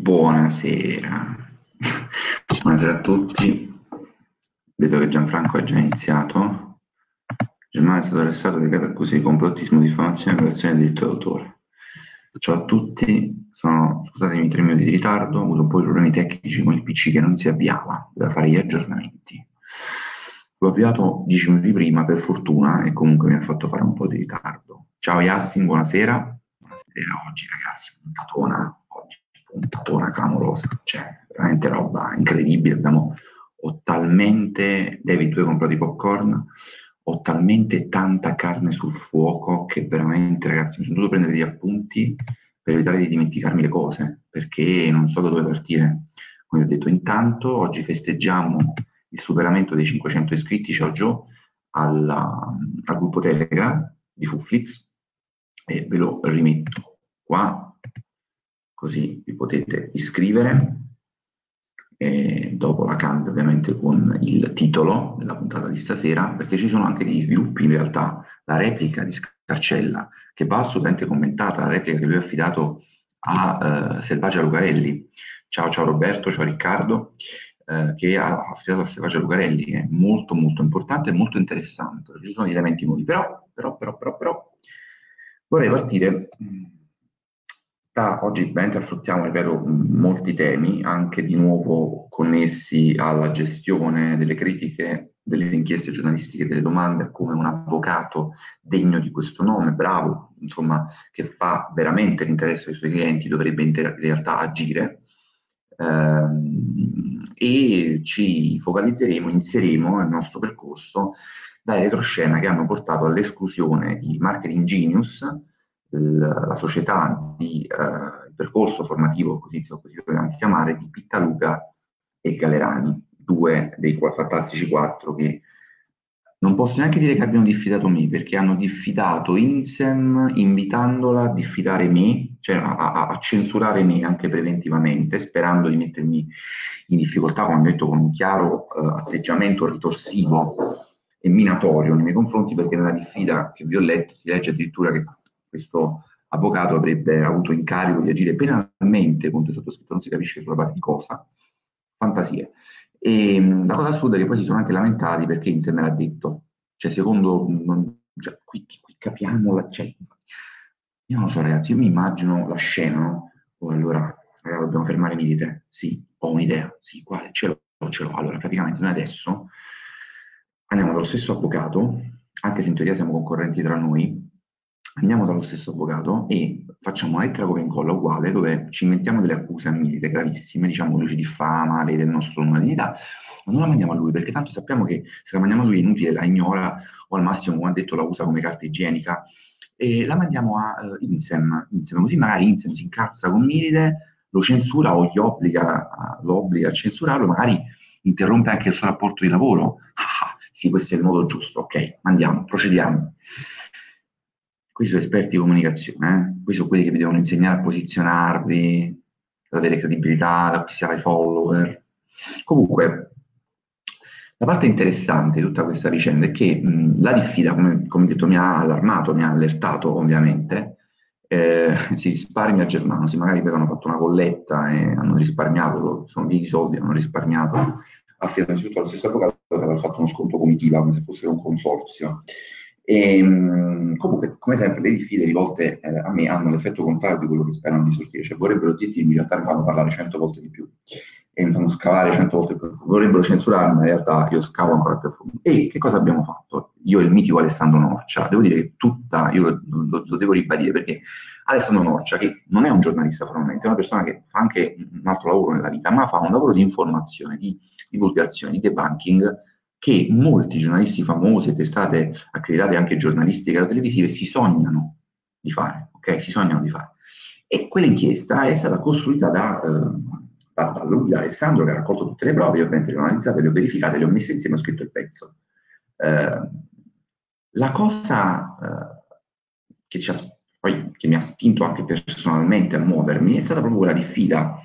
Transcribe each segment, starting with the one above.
Buonasera. Buonasera a tutti. Vedo che Gianfranco ha già iniziato. Germano è stato arrestato legato a accuse di complottismo, diffamazione e violazione del diritto d'autore. Ciao a tutti, sono, scusatemi tre minuti di ritardo, ho avuto un po' di problemi tecnici con il PC che non si avviava, doveva fare gli aggiornamenti. L'ho avviato dieci minuti prima, per fortuna, e comunque mi ha fatto fare un po' di ritardo. Ciao Yassin, buonasera. Buonasera oggi ragazzi, puntatona, puntatona clamorosa, cioè veramente roba incredibile. Abbiamo, ho talmente, David, tu hai comprato i popcorn, ho talmente tanta carne sul fuoco che veramente ragazzi mi sono dovuto prendere degli appunti per evitare di dimenticarmi le cose, perché non so da dove partire. Come ho detto, intanto oggi festeggiamo il superamento dei 500 iscritti, ciao Gio, alla, al gruppo Telegram di Fuflix e ve lo rimetto qua, così vi potete iscrivere. E dopo la cambio ovviamente con il titolo della puntata di stasera, perché ci sono anche degli sviluppi in realtà. La replica di Scarcella, che va assolutamente commentata, la replica che lui ha affidato a uh, Selvaggia Lucarelli. Ciao, ciao Roberto, ciao Riccardo. Eh, che ha affidato a Stefano Lucarelli, è molto molto importante e molto interessante, ci sono degli elementi nuovi, però, però, però, però, però vorrei partire da oggi, ovviamente affrontiamo, ripeto, molti temi, anche di nuovo connessi alla gestione delle critiche, delle inchieste giornalistiche, delle domande, come un avvocato degno di questo nome, bravo, insomma, che fa veramente l'interesse dei suoi clienti, dovrebbe in, realtà agire. Ehm, e ci focalizzeremo, inizieremo il nostro percorso dai retroscena che hanno portato all'esclusione di Marketing Genius, la società di eh, percorso formativo, così, così lo vogliamo chiamare, di Pittaluca e Galerani, due dei fantastici quattro che non posso neanche dire che abbiano diffidato me, perché hanno diffidato Insem invitandola a diffidare me, cioè a, a, a, censurare me anche preventivamente, sperando di mettermi in difficoltà, come ho detto, con un chiaro uh, atteggiamento ritorsivo e minatorio nei miei confronti, perché nella diffida che vi ho letto si legge addirittura che questo avvocato avrebbe avuto incarico di agire penalmente contro il sottoscritto, non si capisce sulla base di cosa, fantasie. E la cosa assurda è che poi si sono anche lamentati perché insieme l'ha detto. Cioè, secondo, non, cioè, qui, qui, capiamo la... Cioè, io non lo so, ragazzi, io mi immagino la scena, no? Oh, allora, ragazzi, dobbiamo fermare milite. Sì, ho un'idea. Sì, quale? Ce l'ho, ce l'ho. Allora, praticamente noi adesso andiamo dallo stesso avvocato, anche se in teoria siamo concorrenti tra noi, andiamo dallo stesso avvocato e facciamo una lettera come incolla uguale dove ci inventiamo delle accuse a milite gravissime, diciamo luci di fama, lei del nostro nome dignità, ma non la mandiamo a lui perché tanto sappiamo che se la mandiamo a lui è inutile, la ignora o al massimo, come ha detto, la usa come carta igienica e la mandiamo a uh, Insem, Insem, così magari Insem si incazza con Milite, lo censura o gli obbliga, lo obbliga a censurarlo, magari interrompe anche il suo rapporto di lavoro. Ah, sì, questo è il modo giusto, ok, andiamo, procediamo. Questi sono esperti di comunicazione, eh? questi sono quelli che vi devono insegnare a posizionarvi, ad avere credibilità, ad acquistare follower. Comunque, la parte interessante di tutta questa vicenda è che mh, la diffida, come, come detto, mi ha allarmato, mi ha allertato ovviamente, eh, si risparmia Germano, se magari avevano fatto una colletta e hanno risparmiato, sono via i soldi, hanno risparmiato, affidano tutto allo stesso avvocato che aveva fatto uno sconto comitiva come se fosse un consorzio. E, ehm, comunque, come sempre, le diffide rivolte eh, a me hanno l'effetto contrario di quello che sperano di sortire, cioè vorrebbero zittirmi, in realtà mi fanno parlare cento volte di più e mi fanno scavare cento volte più. Vorrebbero censurarmi, ma in realtà io scavo ancora più a fondo. E che cosa abbiamo fatto? Io e il mitico Alessandro Norcia, devo dire che tutta, io lo, lo, lo devo ribadire perché Alessandro Norcia, che non è un giornalista formalmente, è una persona che fa anche un altro lavoro nella vita, ma fa un lavoro di informazione, di divulgazione, di debunking, che molti giornalisti famosi, testate accreditate anche giornalistiche televisive, si sognano di fare, ok? Si sognano di fare. E quell'inchiesta è stata costruita da, eh, da, da, da Alessandro, che ha raccolto tutte le prove, ovviamente le ho analizzate, le ho verificate, le ho messe insieme e ho scritto il pezzo. Eh, la cosa eh, che, ha, poi, che, mi ha spinto anche personalmente a muovermi è stata proprio quella diffida.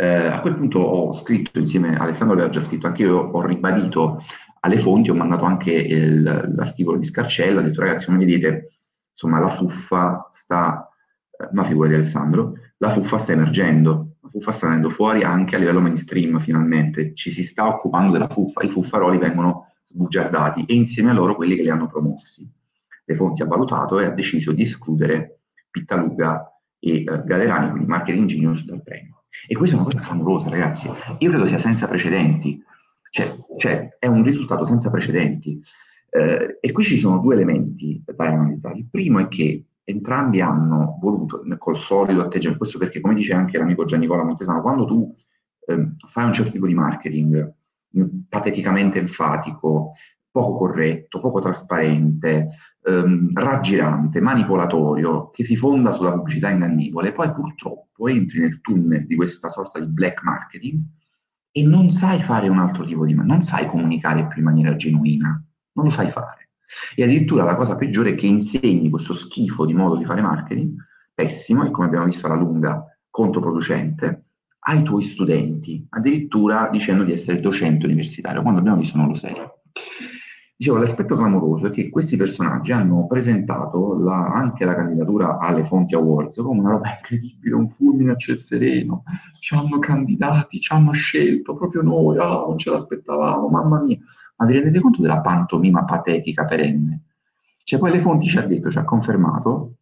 Eh, a quel punto ho scritto insieme, Alessandro aveva già scritto, anche io ho ribadito alle fonti, ho mandato anche il, l'articolo di Scarcella, ho detto ragazzi come vedete, insomma la fuffa sta, eh, una figura di Alessandro, la fuffa sta emergendo, la fuffa sta venendo fuori anche a livello mainstream finalmente, ci si sta occupando della fuffa, i fuffaroli vengono sbugiardati e insieme a loro quelli che li hanno promossi. Le fonti ha valutato e ha deciso di escludere Pittaluga e eh, Galerani, quindi Marketing Genius, dal premio. E questa è una cosa clamorosa, ragazzi. Io credo sia senza precedenti. Cioè, cioè è un risultato senza precedenti. Eh, e qui ci sono due elementi da analizzare. Il primo è che entrambi hanno voluto, col solito atteggiamento, questo perché, come dice anche l'amico Gian Nicola Montesano, quando tu eh, fai un certo tipo di marketing pateticamente enfatico, poco corretto, poco trasparente, ehm, raggirante, manipolatorio, che si fonda sulla pubblicità ingannevole, poi purtroppo entri nel tunnel di questa sorta di black marketing e non sai fare un altro tipo di, non sai comunicare più in maniera genuina, non lo sai fare. E addirittura la cosa peggiore è che insegni questo schifo di modo di fare marketing, pessimo e come abbiamo visto alla lunga controproducente, ai tuoi studenti, addirittura dicendo di essere docente universitario, quando abbiamo visto non lo sei. Dicevo, l'aspetto clamoroso è che questi personaggi hanno presentato la, anche la candidatura alle Fonti Awards come una roba incredibile, un fulmine a ciel sereno, ci hanno candidati, ci hanno scelto proprio noi, oh, non ce l'aspettavamo, mamma mia. Ma vi rendete conto della pantomima patetica perenne? Cioè poi le fonti ci ha detto, ci ha confermato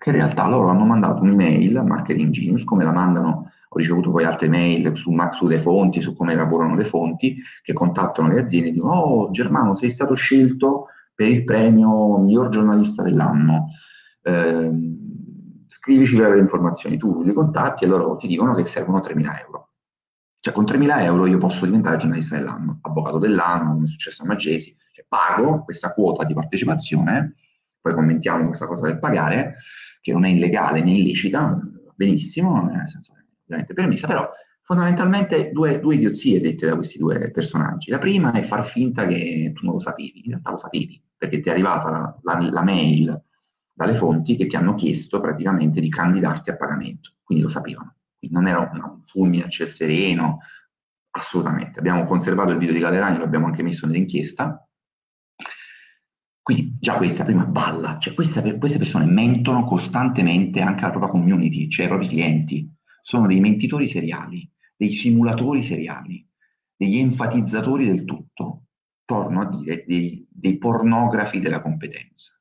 che in realtà loro hanno mandato un'email a Marketing Genius, come la mandano ho ricevuto poi altre mail su, sulle fonti, su come lavorano le fonti, che contattano le aziende e dicono, oh Germano, sei stato scelto per il premio miglior giornalista dell'anno. Eh, scrivici avere informazioni, tu li contatti e loro ti dicono che servono 3.000 euro. Cioè con 3.000 euro io posso diventare giornalista dell'anno, avvocato dell'anno, come è successo a Maggesi, cioè, pago questa quota di partecipazione, poi commentiamo questa cosa del pagare, che non è illegale né illecita, benissimo, nel senso ovviamente permessa, però fondamentalmente due, due, idiozie dette da questi due personaggi. La prima è far finta che tu non lo sapevi, in realtà lo sapevi, perché ti è arrivata la, la, la mail dalle fonti che ti hanno chiesto praticamente di candidarti a pagamento, quindi lo sapevano. Quindi non era un, un fulmine a ciel sereno, assolutamente. Abbiamo conservato il video di Galerani, lo abbiamo anche messo nell'inchiesta. Già questa prima balla, cioè queste, queste persone mentono costantemente anche alla propria community, cioè ai propri clienti sono dei mentitori seriali, dei simulatori seriali, degli enfatizzatori del tutto, torno a dire dei, dei pornografi della competenza.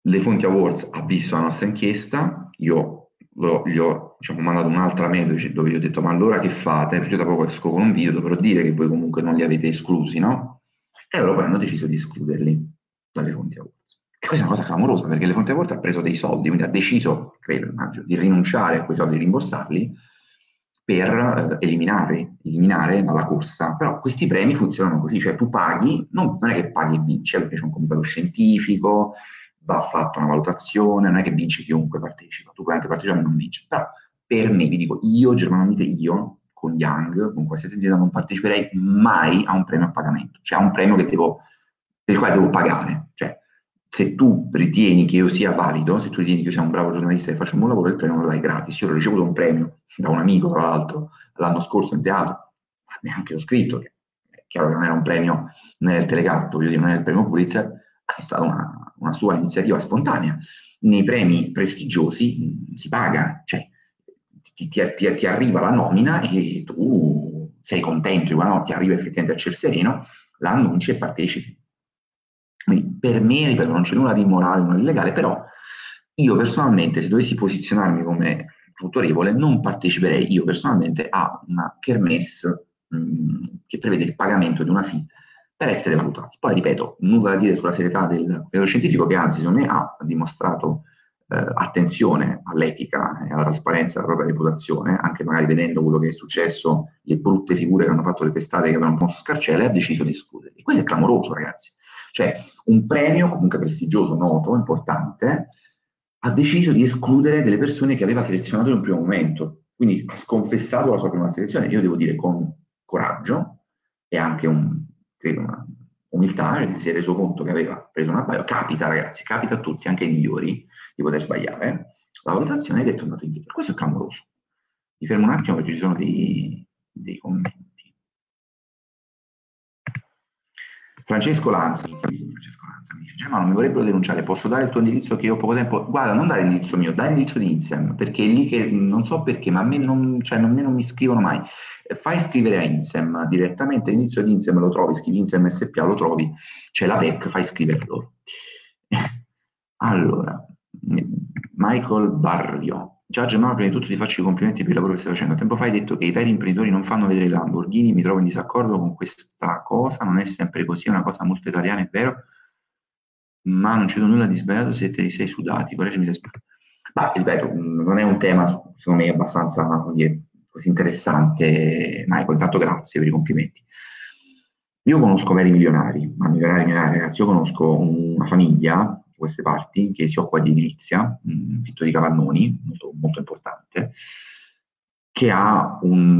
Le Fonti Awards ha visto la nostra inchiesta, io lo, gli ho diciamo, mandato un'altra mail dove gli ho detto ma allora che fate? Perché io da poco esco con un video, dovrò dire che voi comunque non li avete esclusi, no? E loro poi hanno deciso di escluderli dalle Fonti Awards. E questa è una cosa clamorosa perché le Fonte Porte ha preso dei soldi, quindi ha deciso, credo, immagino, di rinunciare a quei soldi e rimborsarli per eh, eliminare, eliminare dalla corsa. Però questi premi funzionano così, cioè tu paghi, non, non è che paghi e vinci, perché c'è un comitato scientifico, va fatta una valutazione, non è che vince chiunque partecipa, tu puoi anche partecipare e non vinci. Però per me, vi dico, io, Germano Mite, io, con Young, con qualsiasi azienda, non parteciperei mai a un premio a pagamento, cioè a un premio devo, per il quale devo pagare. Cioè, se tu ritieni che io sia valido, se tu ritieni che io sia un bravo giornalista e faccio un buon lavoro, il premio lo dai gratis. Io ho ricevuto un premio da un amico, tra l'altro, l'anno scorso in teatro, ma neanche l'ho scritto, che è chiaro che non era un premio nel telegatto, voglio dire, non è il premio Pulitzer, è stata una, una sua iniziativa spontanea. Nei premi prestigiosi si paga, cioè ti, ti, ti, arriva la nomina e tu sei contento, no, ti arriva effettivamente a ciel sereno, l'annunci e partecipi quindi per me, ripeto, non c'è nulla di immorale, nulla di illegale, però io personalmente, se dovessi posizionarmi come autorevole, non parteciperei io personalmente a una kermesse che prevede il pagamento di una fee per essere valutati. Poi, ripeto, nulla da dire sulla serietà del metodo scientifico che anzi, secondo me, ha dimostrato eh, attenzione all'etica e alla trasparenza della propria reputazione, anche magari vedendo quello che è successo, le brutte figure che hanno fatto le testate che avevano promosso Scarcelle, ha deciso di escluderli. Questo è clamoroso, ragazzi. Cioè, un premio comunque prestigioso, noto, importante, ha deciso di escludere delle persone che aveva selezionato in un primo momento. Quindi ha sconfessato la sua prima selezione, io devo dire con coraggio e anche un, credo una umiltà, si è reso conto che aveva preso una paio. Capita, ragazzi, capita a tutti, anche ai migliori, di poter sbagliare. La valutazione è tornato indietro. Questo è clamoroso. Mi fermo un attimo perché ci sono dei, dei commenti. Francesco Lanza, Francesco Lanza mi dice, Germano, mi vorrebbero denunciare, posso dare il tuo indirizzo che io ho poco tempo? Guarda, non dare l'indirizzo mio, dai l'indirizzo di Insem, perché è lì che non so perché, ma a me non, cioè, non, non mi scrivono mai. Fai scrivere a Insem direttamente, l'indirizzo di Insem lo trovi, scrivi Insem SPA, lo trovi, c'è la PEC, fai scrivere loro. allora, Michael Barrio, Già Germano, prima di tutto ti faccio i complimenti per il lavoro che stai facendo. Tempo fa hai detto che i veri imprenditori non fanno vedere i Lamborghini, mi trovo in disaccordo con questa cosa, non è sempre così, è una cosa molto italiana, è vero, ma non c'è nulla di sbagliato se te li sei sudati, correggimi se sbaglio. Ma ripeto, non è un tema secondo me abbastanza così interessante, Michael, intanto grazie per i complimenti. Io conosco veri milionari, ma milionari, milionari ragazzi, io conosco una famiglia queste parti, che si occupa di edilizia, un fitto di capannoni, molto, molto importante, che ha un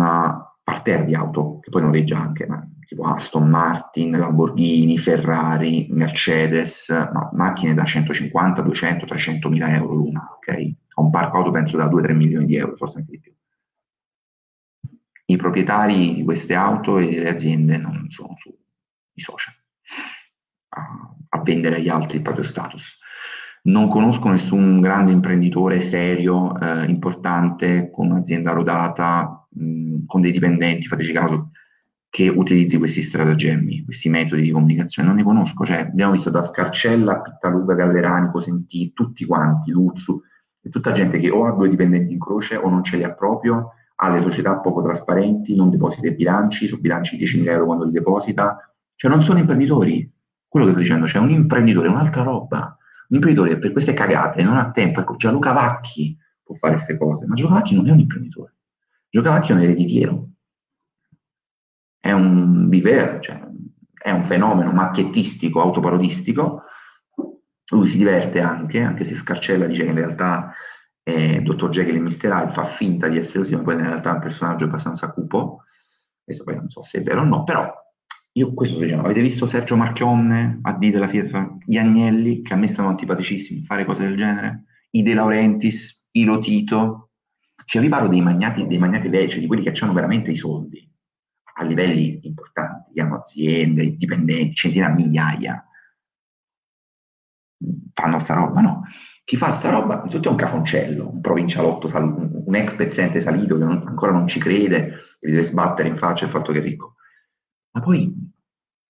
parterre di auto, che poi noleggia anche, ma, tipo Aston Martin, Lamborghini, Ferrari, Mercedes, ma, macchine da 150, 200, 300 mila euro l'una, ok? Ha un parco auto penso da 2-3 milioni di euro, forse anche di più. I proprietari di queste auto e le aziende non sono sui social a, a vendere agli altri il proprio status. Non conosco nessun grande imprenditore serio, eh, importante, con un'azienda rodata, mh, con dei dipendenti, fateci caso, che utilizzi questi stratagemmi, questi metodi di comunicazione. Non ne conosco, cioè abbiamo visto da Scarcella, Pittaluga, Gallerani, Cosentì, tutti quanti, Luzzu, è tutta gente che o ha due dipendenti in croce o non ce li ha proprio, ha le società poco trasparenti, non deposita i bilanci, su bilanci di 10.000 euro quando li deposita, cioè non sono imprenditori, quello che sto dicendo, cioè un imprenditore, un'altra roba. Un imprenditore per queste cagate non ha tempo. Ecco, Gianluca Vacchi può fare queste cose, ma Gianluca Vacchi non è un imprenditore. Gianluca Vacchi è un ereditiero. È un viver, cioè, è un fenomeno macchiettistico, autoparodistico. Lui si diverte anche, anche se Scarcella dice che in realtà è Dr. Jekyll e Mr. Hyde, fa finta di essere così, ma poi in realtà è un personaggio abbastanza cupo. Adesso poi non so se è vero o no, però io questo sto dicendo, avete visto Sergio Marchionne a D della Fiat, gli Agnelli, che a me stanno antipaticissimi, fare cose del genere, i De Laurentiis, i Lotito, cioè vi parlo dei magnati, dei magnati veci, di quelli che hanno veramente i soldi, a livelli importanti, che hanno aziende, dipendenti, centinaia, migliaia, fanno sta roba, no? Chi fa sta roba, innanzitutto è un cafoncello, un provincialotto, un ex presidente salito che non, ancora non ci crede e vi deve sbattere in faccia il fatto che è ricco ma poi,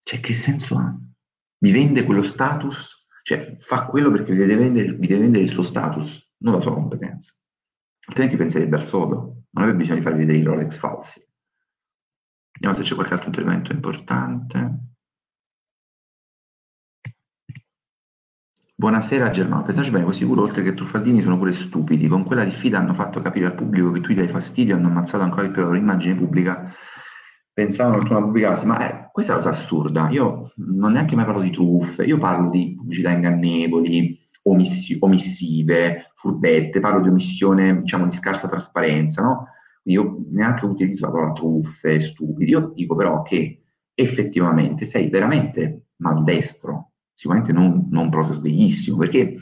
cioè, che senso ha? Vi vende quello status? Cioè, fa quello perché vi deve vendere, vi deve vendere il suo status, non la sua competenza. Altrimenti penserebbe al sodo, non avrebbe bisogno di farvi vedere i Rolex falsi. Vediamo se c'è qualche altro intervento importante. Buonasera Germano, pensaci bene, così sicuro oltre che truffaldini sono pure stupidi, con quella diffida hanno fatto capire al pubblico che tu gli dai fastidio, hanno ammazzato ancora di più la loro immagine pubblica pensavano che tu la pubblicassi, ma eh, questa è una cosa assurda. Io non neanche mai parlo di truffe, io parlo di pubblicità ingannevoli, omissi- omissive, furbette, parlo di omissione, diciamo, di scarsa trasparenza, no? Io neanche utilizzo la parola truffe, stupidi, io dico però che effettivamente sei veramente maldestro, sicuramente non, non proprio sveglissimo, perché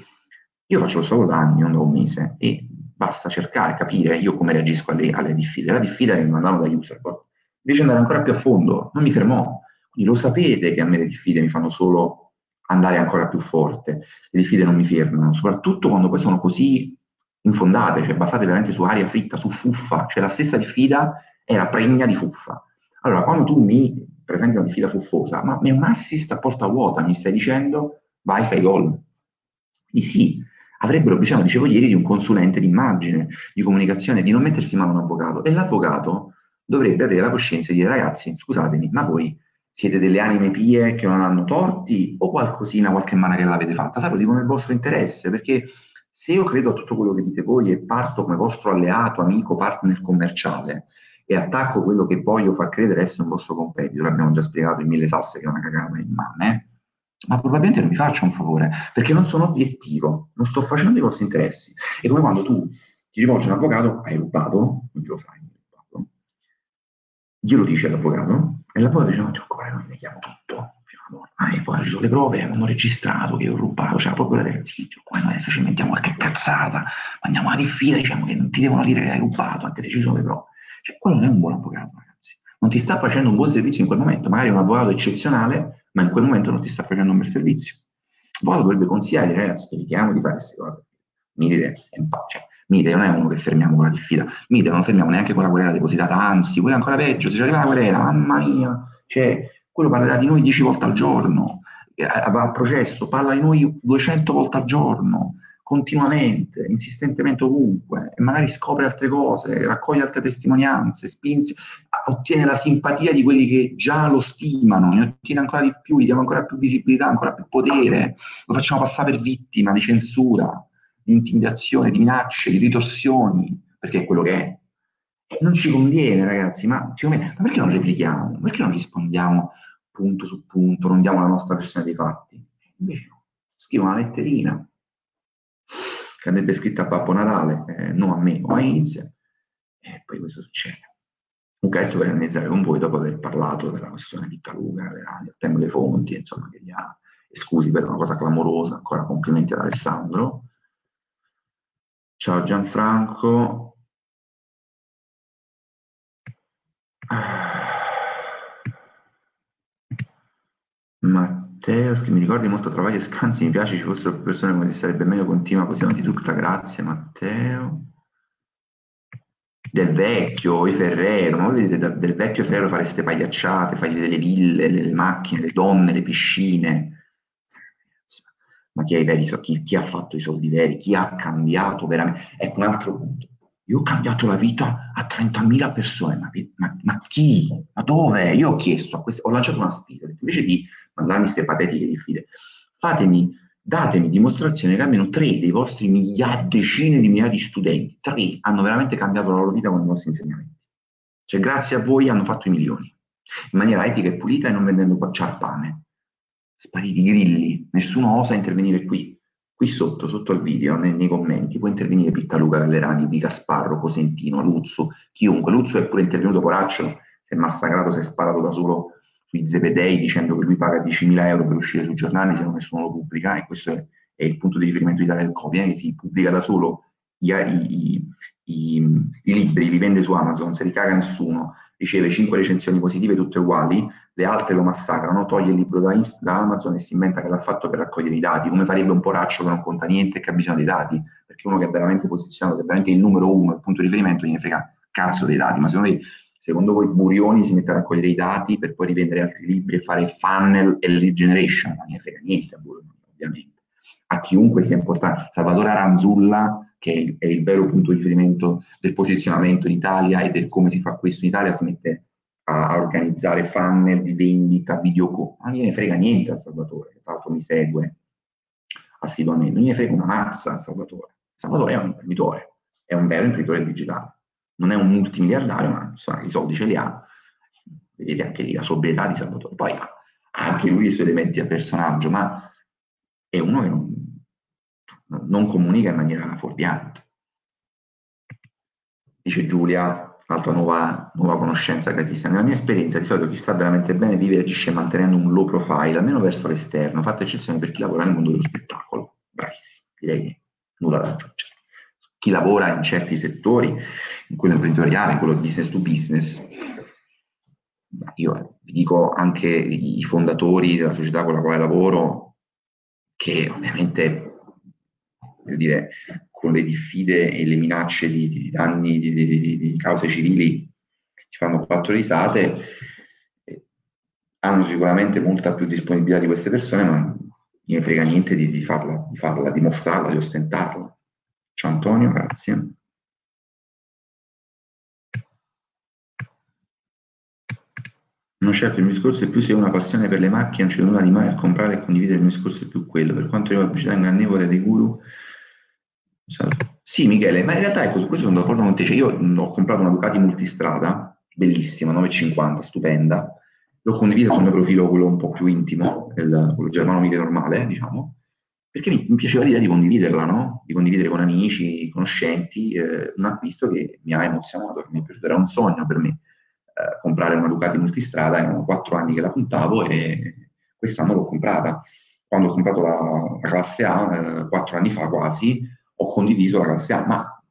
io faccio lo solo da anni, non da un mese, e basta cercare, capire io come reagisco alle, alle diffide. La diffida che mi mandano da Userbot invece andare ancora più a fondo, non mi fermò. Quindi lo sapete che a me le diffide mi fanno solo andare ancora più forte, le diffide non mi fermano, soprattutto quando poi sono così infondate, cioè basate veramente su aria fritta, su fuffa, cioè la stessa diffida era pregna di fuffa. Allora, quando tu mi presenti una diffida fuffosa, ma mi è un assist a porta vuota, mi stai dicendo vai, fai gol. Quindi sì, avrebbero bisogno, dicevo ieri, di un consulente di immagine, di comunicazione, di non mettersi in mano un avvocato. E l'avvocato dovrebbe avere la coscienza di dire ragazzi, scusatemi, ma voi siete delle anime pie che non hanno torti o qualcosina, qualche mana che l'avete fatta? Sai, lo dico nel vostro interesse, perché se io credo a tutto quello che dite voi e parto come vostro alleato, amico, partner commerciale e attacco quello che voglio far credere essere un vostro competitor, l'abbiamo già spiegato in mille salse che è una cagata in mano, eh? ma probabilmente non mi faccio un favore, perché non sono obiettivo, non sto facendo i vostri interessi. È come quando tu ti rivolgi a un avvocato, hai rubato, non lo sai, glielo dice l'avvocato e l'avvocato dice no ti occupare noi neghiamo tutto. Ah e poi ci sono le prove hanno registrato che ho rubato cioè proprio la ragazzi noi adesso ci mettiamo qualche cazzata andiamo a diffida diciamo che non ti devono dire che hai rubato anche se ci sono le prove. Cioè quello non è un buon avvocato ragazzi. Non ti sta facendo un buon servizio in quel momento. Magari un avvocato eccezionale ma in quel momento non ti sta facendo un bel servizio. Poi dovrebbe consigliare, ragazzi, evitiamo di fare queste cose. È un po', cioè, Mite non è uno che fermiamo con la diffida, Mite non fermiamo neanche con la querela depositata, anzi, quella è ancora peggio, se ci arriva la querela, mamma mia, cioè, quello parlerà di noi 10 volte al giorno, eh, va a processo, parla di noi 200 volte al giorno, continuamente, insistentemente ovunque, e magari scopre altre cose, raccoglie altre testimonianze, spinge, ottiene la simpatia di quelli che già lo stimano, ne ottiene ancora di più, gli diamo ancora più visibilità, ancora più potere, lo facciamo passare per vittima di censura, di intimidazione, di minacce, di ritorsioni, perché è quello che è. Non ci conviene, ragazzi, ma, me, ma perché non replichiamo? Perché non rispondiamo punto su punto, non diamo la nostra versione dei fatti? Invece no, scrivo una letterina che andrebbe scritta a Babbo Natale, eh, non a me, o a Inizia, e poi questo succede. Comunque adesso per analizzare con voi, dopo aver parlato della questione di Caluga, del tema delle fonti, insomma, che gli ha esclusi per una cosa clamorosa, ancora complimenti ad Alessandro. Ciao Gianfranco. Matteo, mi ricordi molto Travaglia e Scanzi, mi piace ci fossero più persone come sarebbe meglio continua così avanti tutta, grazie Matteo. Del vecchio, i Ferrero, ma voi vedete del vecchio Ferrero fare queste pagliacciate, fargli vedere le ville, le, le macchine, le donne, le piscine. Ma chi, veri, chi, chi ha fatto i soldi veri? Chi ha cambiato veramente? Ecco un altro punto io ho cambiato la vita a 30.000 persone, ma, ma, ma, chi? Ma dove? Io ho chiesto, queste, ho lanciato una sfida, invece di mandarmi queste patetiche diffide, fatemi, datemi dimostrazione che almeno tre dei vostri migliaia, decine di migliaia di studenti, tre, hanno veramente cambiato la loro vita con i vostri insegnamenti. Cioè, grazie a voi hanno fatto i milioni, in maniera etica e pulita e non vendendo ciarpame. Spariti i grilli, nessuno osa intervenire qui Qui sotto, sotto al video, nei, nei commenti, può intervenire Pittaluca Gallerani, Di Gasparro, Cosentino, Luzzo, chiunque. Luzzo è pure intervenuto Poraccio, si è massacrato, si è sparato da solo sui Zebedei dicendo che lui paga 10.000 euro per uscire sui giornali se non nessuno lo pubblica e questo è, è il punto di riferimento di David Copia, che si pubblica da solo i, i, i, i libri, li vende su Amazon, se li caga nessuno, riceve 5 recensioni positive tutte uguali, le altre lo massacrano, toglie il libro da, Inst- da Amazon e si inventa che l'ha fatto per raccogliere i dati, come farebbe un poraccio che non conta niente e che ha bisogno dei dati, perché uno che è veramente posizionato, che è veramente il numero uno, il punto di riferimento, gliene frega cazzo dei dati, ma secondo voi, secondo voi Burioni si mette a raccogliere i dati per poi rivendere altri libri e fare funnel e lead generation, non gliene frega niente a Burioni, ovviamente. A chiunque sia importante, Salvatore Aranzulla che è il vero punto di riferimento del posizionamento in Italia e del come si fa questo in Italia, si mette a, organizzare funnel di vendita, videocall. Non gliene frega niente a Salvatore, che tra l'altro mi segue assiduamente, non gliene frega una mazza a Salvatore. Salvatore è un imprenditore, è un vero imprenditore digitale. Non è un multimiliardario, ma insomma, i soldi ce li ha. Vedete anche lì la sobrietà di Salvatore. Poi ha anche lui i suoi elementi a personaggio, ma è uno che non, non comunica in maniera fuorviante. Dice Giulia, altra nuova, nuova conoscenza gratissima. Nella mia esperienza, di solito chi sta veramente bene vive e agisce mantenendo un low profile, almeno verso l'esterno, fatta eccezione per chi lavora nel mondo dello spettacolo. Bravissimo, direi che nulla da aggiungere. Chi lavora in certi settori, in quello imprenditoriale, in quello business to business, io vi dico anche i fondatori della società con la quale lavoro, che ovviamente dire, con le diffide e le minacce di, di danni, di, di, di, cause civili, ci fanno quattro risate, hanno sicuramente molta più disponibilità di queste persone, ma non frega niente di, farla, di farla, di mostrarla, di ostentarla. Ciao Antonio, grazie. Non certo, il mio discorso è più se ho una passione per le macchine, non c'è nulla di male a comprare e condividere il mio discorso è più quello. Per quanto riguarda la pubblicità ingannevole dei guru, sì, Michele, ma in realtà ecco, su questo sono d'accordo con te. Cioè, io ho comprato una Ducati multistrada, bellissima, 950, stupenda. L'ho condivisa sul mio profilo, quello un po' più intimo, il, quello germano mite normale, diciamo, perché mi, mi, piaceva l'idea di condividerla, no? Di condividere con amici, conoscenti, eh, un acquisto che mi ha emozionato, che mi è piaciuto, era un sogno per me. Eh, comprare una Ducati multistrada, erano quattro anni che la puntavo e quest'anno l'ho comprata. Quando ho comprato la, la classe A, eh, quattro anni fa quasi, ho condiviso la classe A, ma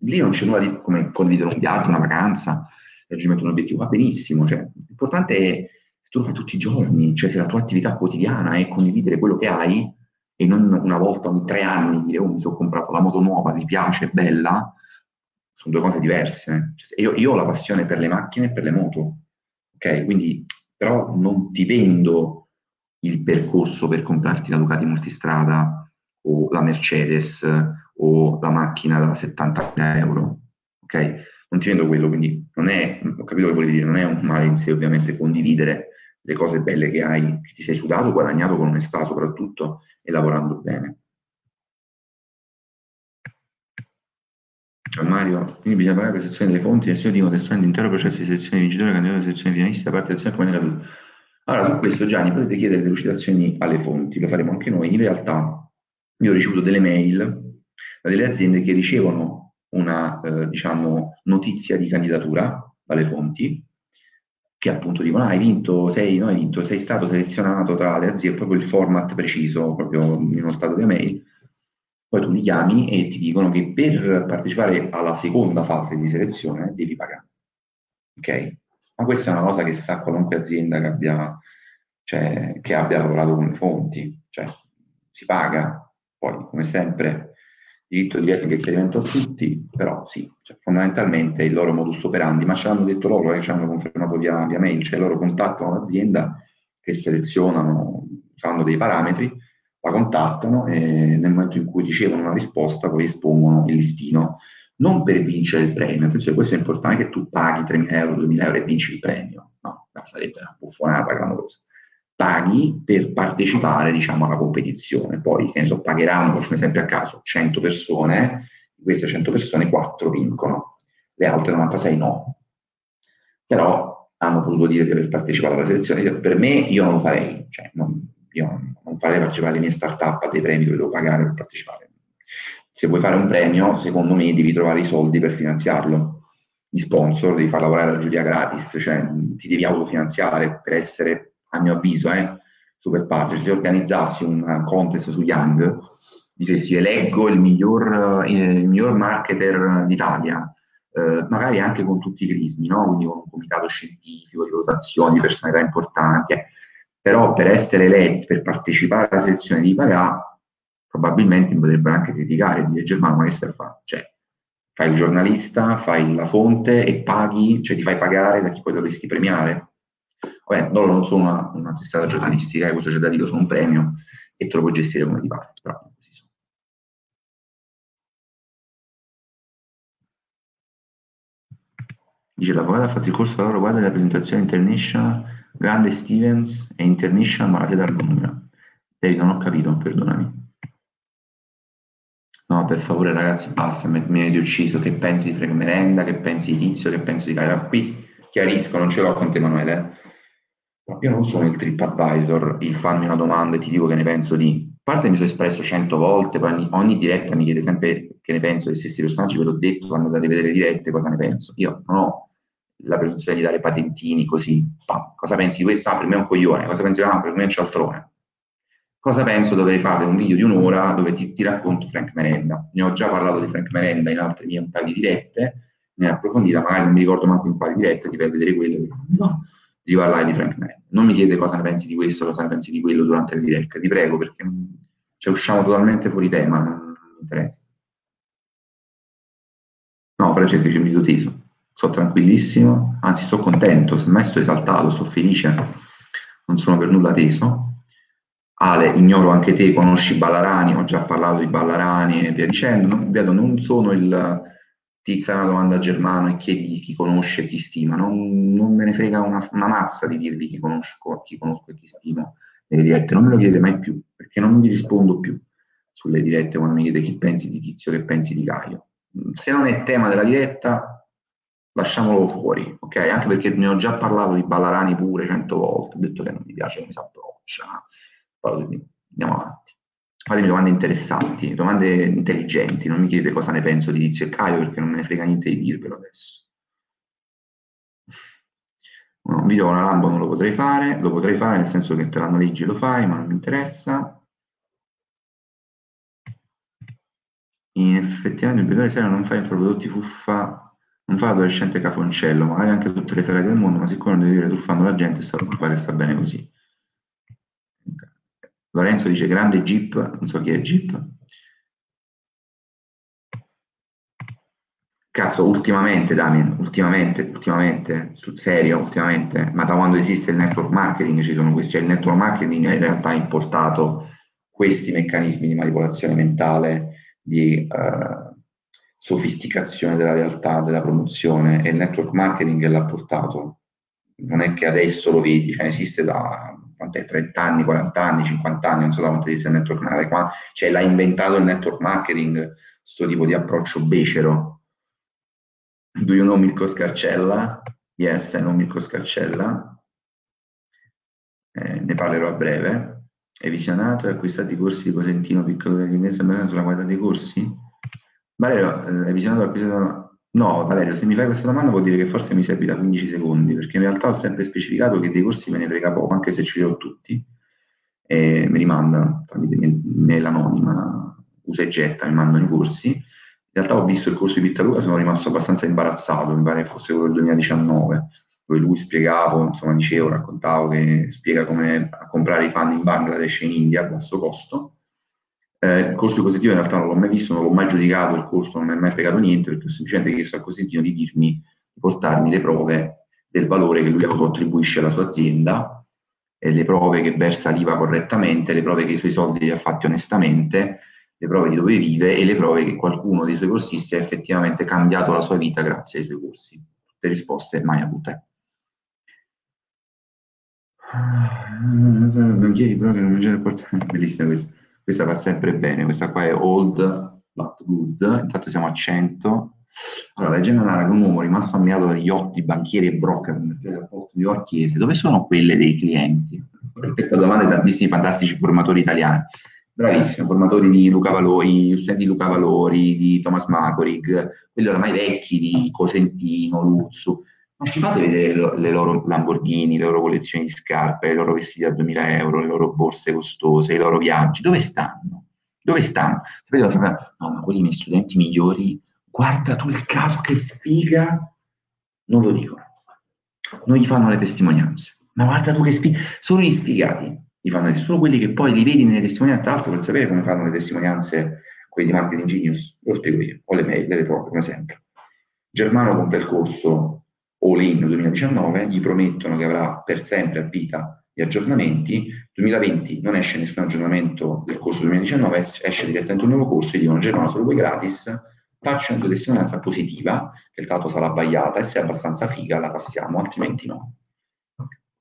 lì non c'è nulla di come condividere un viaggio, una vacanza, raggiungimento di un obiettivo, va benissimo, cioè, l'importante è tu lo fai tutti i giorni, cioè se la tua attività quotidiana è condividere quello che hai e non una volta ogni tre anni dire oh mi sono comprato la moto nuova, mi piace, è bella, sono due cose diverse. Io, io ho la passione per le macchine e per le moto, ok? Quindi però non ti vendo il percorso per comprarti la Ducati multistrada o la Mercedes o la macchina da 70.000 euro, ok? Non ti vendo quello, quindi non è, ho capito che volevi dire, non è un male in sé ovviamente condividere le cose belle che hai, che ti sei sudato, guadagnato con onestà soprattutto e lavorando bene. Ciao Mario, quindi bisogna pagare per sezione delle fonti, nel senso di contestuale l'intero processo di selezione vincitore, candidato di selezione finalista, parte del come nella. Allora, su questo Gianni potete chiedere delucidazioni alle fonti, lo faremo anche noi. In realtà io ho ricevuto delle mail da delle aziende che ricevono una eh, diciamo, notizia di candidatura dalle fonti che appunto dicono ah, hai vinto, sei, no, hai vinto, sei stato selezionato tra le aziende, proprio il format preciso, proprio in uno stato di mail, poi tu li chiami e ti dicono che per partecipare alla seconda fase di selezione devi pagare. Ok? Ma questa è una cosa che sa qualunque azienda che abbia, cioè, che abbia lavorato con le fonti, cioè si paga, poi come sempre diritto di replica e chiarimento a tutti, però sì, cioè, fondamentalmente il loro modus operandi, ma ce l'hanno detto loro, eh, ci hanno confermato via, via mail, cioè loro contattano l'azienda che selezionano, fanno dei parametri, la contattano e nel momento in cui ricevono una risposta poi espongono il listino, non per vincere il premio, attenzione, questo è importante che tu paghi 3.000 euro, 2.000 euro e vinci il premio, no, sarebbe una buffonata clamorosa paghi per partecipare diciamo, alla competizione. Poi, che ne so, pagheranno, faccio un esempio a caso, 100 persone, di queste 100 persone 4 vincono, le altre 96 no. Però hanno potuto dire di aver partecipato alla selezione. Per me io non lo farei, cioè, non, io non farei partecipare le mie start-up a dei premi dove devo pagare per partecipare. Se vuoi fare un premio, secondo me devi trovare i soldi per finanziarlo. Gli sponsor, devi far lavorare la giuria gratis, cioè ti devi autofinanziare per essere a mio avviso, eh, super party, se organizzassi un contest su Young, dicessi eleggo il miglior, eh, il miglior marketer d'Italia, eh, magari anche con tutti i crismi, no? quindi con un comitato scientifico di valutazione di personalità importanti, eh. però per essere eletti, per partecipare alla selezione di Pagà, probabilmente mi potrebbero anche criticare, e dire Germano, ma che stai a fare? Cioè, fai il giornalista, fai la fonte e paghi, cioè ti fai pagare da chi poi dovresti premiare. Vabbè, loro non sono una, una testata giornalistica, eh, questo c'è da dire, sono un premio e te lo puoi gestire come ti pare. Però. Dice l'avvocato ha fatto il corso lavoro guarda della presentazione international, grande Stevens e international, ma la sede a Londra. David, non ho capito, perdonami. No, per favore ragazzi, basta, mi, mi avete ucciso. Che pensi di Frank Merenda, che pensi di Tizio, che pensi di Caira? Qui chiarisco, non ce l'ho con te Emanuele. Io non sono il TripAdvisor, il farmi una domanda e ti dico che ne penso di. A parte mi sono espresso cento volte, ogni, ogni, diretta mi chiede sempre che ne penso dei stessi personaggi, ve l'ho detto quando andate a vedere dirette cosa ne penso. Io non ho la presunzione di dare patentini così. Pa, cosa pensi di questo? Ah, per me è un coglione. Cosa pensi? Ah, per me è un cialtrone. Cosa penso? Dovrei fare un video di un'ora dove ti, ti racconto Frank Merenda. Ne ho già parlato di Frank Merenda in altre mie un paio di dirette, ne ho approfondita, magari non mi ricordo manco in quale diretta, ti fai vedere quelle. No di parlare di Frank Merenda. Non mi chiede cosa ne pensi di questo, cosa ne pensi di quello durante le dirette, ti prego, perché cioè, usciamo totalmente fuori tema, non mi interessa. No, Francesco ci invito teso. Sto tranquillissimo, anzi sto contento, semmai sto esaltato, sto felice, non sono per nulla teso. Ale, ignoro anche te, conosci Ballarani, ho già parlato di Ballarani e via dicendo, non, non sono il ti fai una domanda a Germano e chiedi chi conosce e chi stima, non, non me ne frega una, una, mazza di dirvi chi conosco, chi conosco e chi stimo nelle dirette, non me lo chiedete mai più, perché non vi rispondo più sulle dirette quando mi chiedete chi pensi di Tizio, che pensi di Caio. Se non è tema della diretta, lasciamolo fuori, ok? Anche perché ne ho già parlato di Ballarani pure cento volte, ho detto che non mi piace come si approccia, andiamo avanti fatemi domande interessanti, domande intelligenti, non mi chiedete cosa ne penso di Tizio e Caio perché non me ne frega niente di dirvelo adesso. Un video con una Lambo non lo potrei fare, lo potrei fare nel senso che te la noleggi e lo fai, ma non mi interessa. In effettivamente il biodore serio non fa infoprodotti fuffa Non fa l'adolescente cafoncello, magari anche tutte le ferrate del mondo, ma siccome non devi dire truffando la gente, sta sta bene così. Lorenzo dice grande Jeep, non so chi è Jeep. Cazzo, ultimamente, Damien, ultimamente, ultimamente, sul serio, ultimamente, ma da quando esiste il network marketing ci sono questi, cioè il network marketing in realtà ha importato questi meccanismi di manipolazione mentale, di uh, sofisticazione della realtà, della promozione e il network marketing l'ha portato. Non è che adesso lo vedi, cioè esiste da 30 anni, 40 anni, 50 anni, non so da quanto esiste il network marketing, cioè l'ha inventato il network marketing, questo tipo di approccio becero Do you know Mirko Scarcella? Yes, I know Mirko Scarcella. Eh, ne parlerò a breve. Hai visionato e acquistato i corsi di Cosentino Piccolo dell'Inglese sulla qualità dei corsi? Valerio, eh, hai visionato e acquistato... No, Valerio, se mi fai questa domanda vuol dire che forse mi servi da 15 secondi, perché in realtà ho sempre specificato che dei corsi me ne frega poco, anche se ce li ho tutti. E me li mandano tramite mail anonima, usa e getta, mi mandano i corsi in realtà ho visto il corso di Pittaluca, sono rimasto abbastanza imbarazzato, mi pare fosse quello del 2019, dove lui spiegava, insomma dicevo, raccontavo che spiega come comprare i fan in Bangladesh e in India a basso costo. Eh, il corso di Cosentino in realtà non l'ho mai visto, non l'ho mai giudicato, il corso non mi ha mai fregato niente, perché ho semplicemente chiesto a Cosentino di dirmi, di portarmi le prove del valore che lui contribuisce alla sua azienda, e le prove che versa l'IVA correttamente, le prove che i suoi soldi li ha fatti onestamente, le prove di dove vive e le prove che qualcuno dei suoi corsisti ha effettivamente cambiato la sua vita grazie ai suoi corsi. Tutte risposte mai avute. Banchieri proprio non mangiare portare. Bellissima questa. Questa va sempre bene. Questa qua è old but good. Intanto siamo a 100. Allora, leggendo che un uomo rimasto ammirato dagli otti banchieri e broker del porto di Orchiese, dove sono quelle dei clienti? Questa domanda è tantissimi fantastici formatori italiani bravissimo, formatori di Luca Valori, studenti di Luca Valori, di Thomas Macorig, quelli oramai vecchi di Cosentino, Luzzu, ma ci fate vedere le loro Lamborghini, le loro collezioni di scarpe, le loro vestiti a 2000 euro, le loro borse costose, i loro viaggi, dove stanno? Dove stanno? Sapete No, ma quelli miei studenti migliori, guarda tu il caso, che sfiga, non lo dicono. Non gli fanno le testimonianze. Ma guarda tu che sfiga, sono gli sfigati li fanno solo quelli che poi li vedi nelle testimonianze, tra l'altro per sapere come fanno le testimonianze quelli di Marketing Genius, lo spiego io, ho le mail, le trovo come sempre. Germano compra il corso All In 2019, gli promettono che avrà per sempre a vita gli aggiornamenti, 2020 non esce nessun aggiornamento del corso 2019, esce direttamente un nuovo corso e dicono Germano solo voi gratis, faccio una testimonianza positiva, che il dato sarà abbagliata e se è abbastanza figa la passiamo, altrimenti no.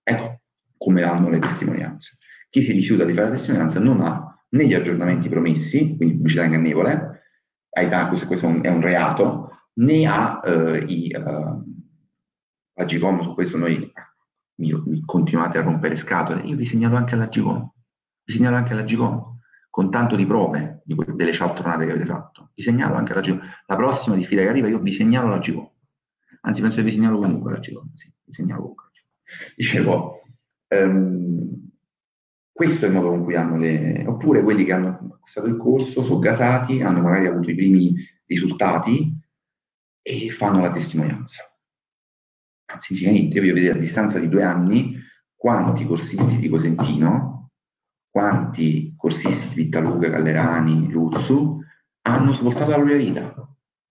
Ecco come vanno le testimonianze. Chi si rifiuta di fare la testimonianza non ha né gli aggiornamenti promessi, quindi pubblicità ingannevole, questo, questo è un reato, né ha eh, i, uh, la GCOM, su questo noi mi, continuate a rompere scatole, io vi segnalo anche alla GCOM, vi segnalo anche alla GCOM, con tanto di prove di que- delle cialtronate che avete fatto, vi segnalo anche alla GCOM. La prossima diffida che arriva io vi segnalo la GCOM, anzi penso che vi segnalo comunque la GCOM, sì, vi segnalo comunque. Dicevo, um, questo è il modo con cui hanno le... Oppure quelli che hanno acquistato il corso, sono gasati, hanno magari avuto i primi risultati e fanno la testimonianza. Niente, io voglio vedere a distanza di due anni quanti corsisti di Cosentino, quanti corsisti di Vittaluga, Gallerani, Luzzu hanno svoltato la propria vita.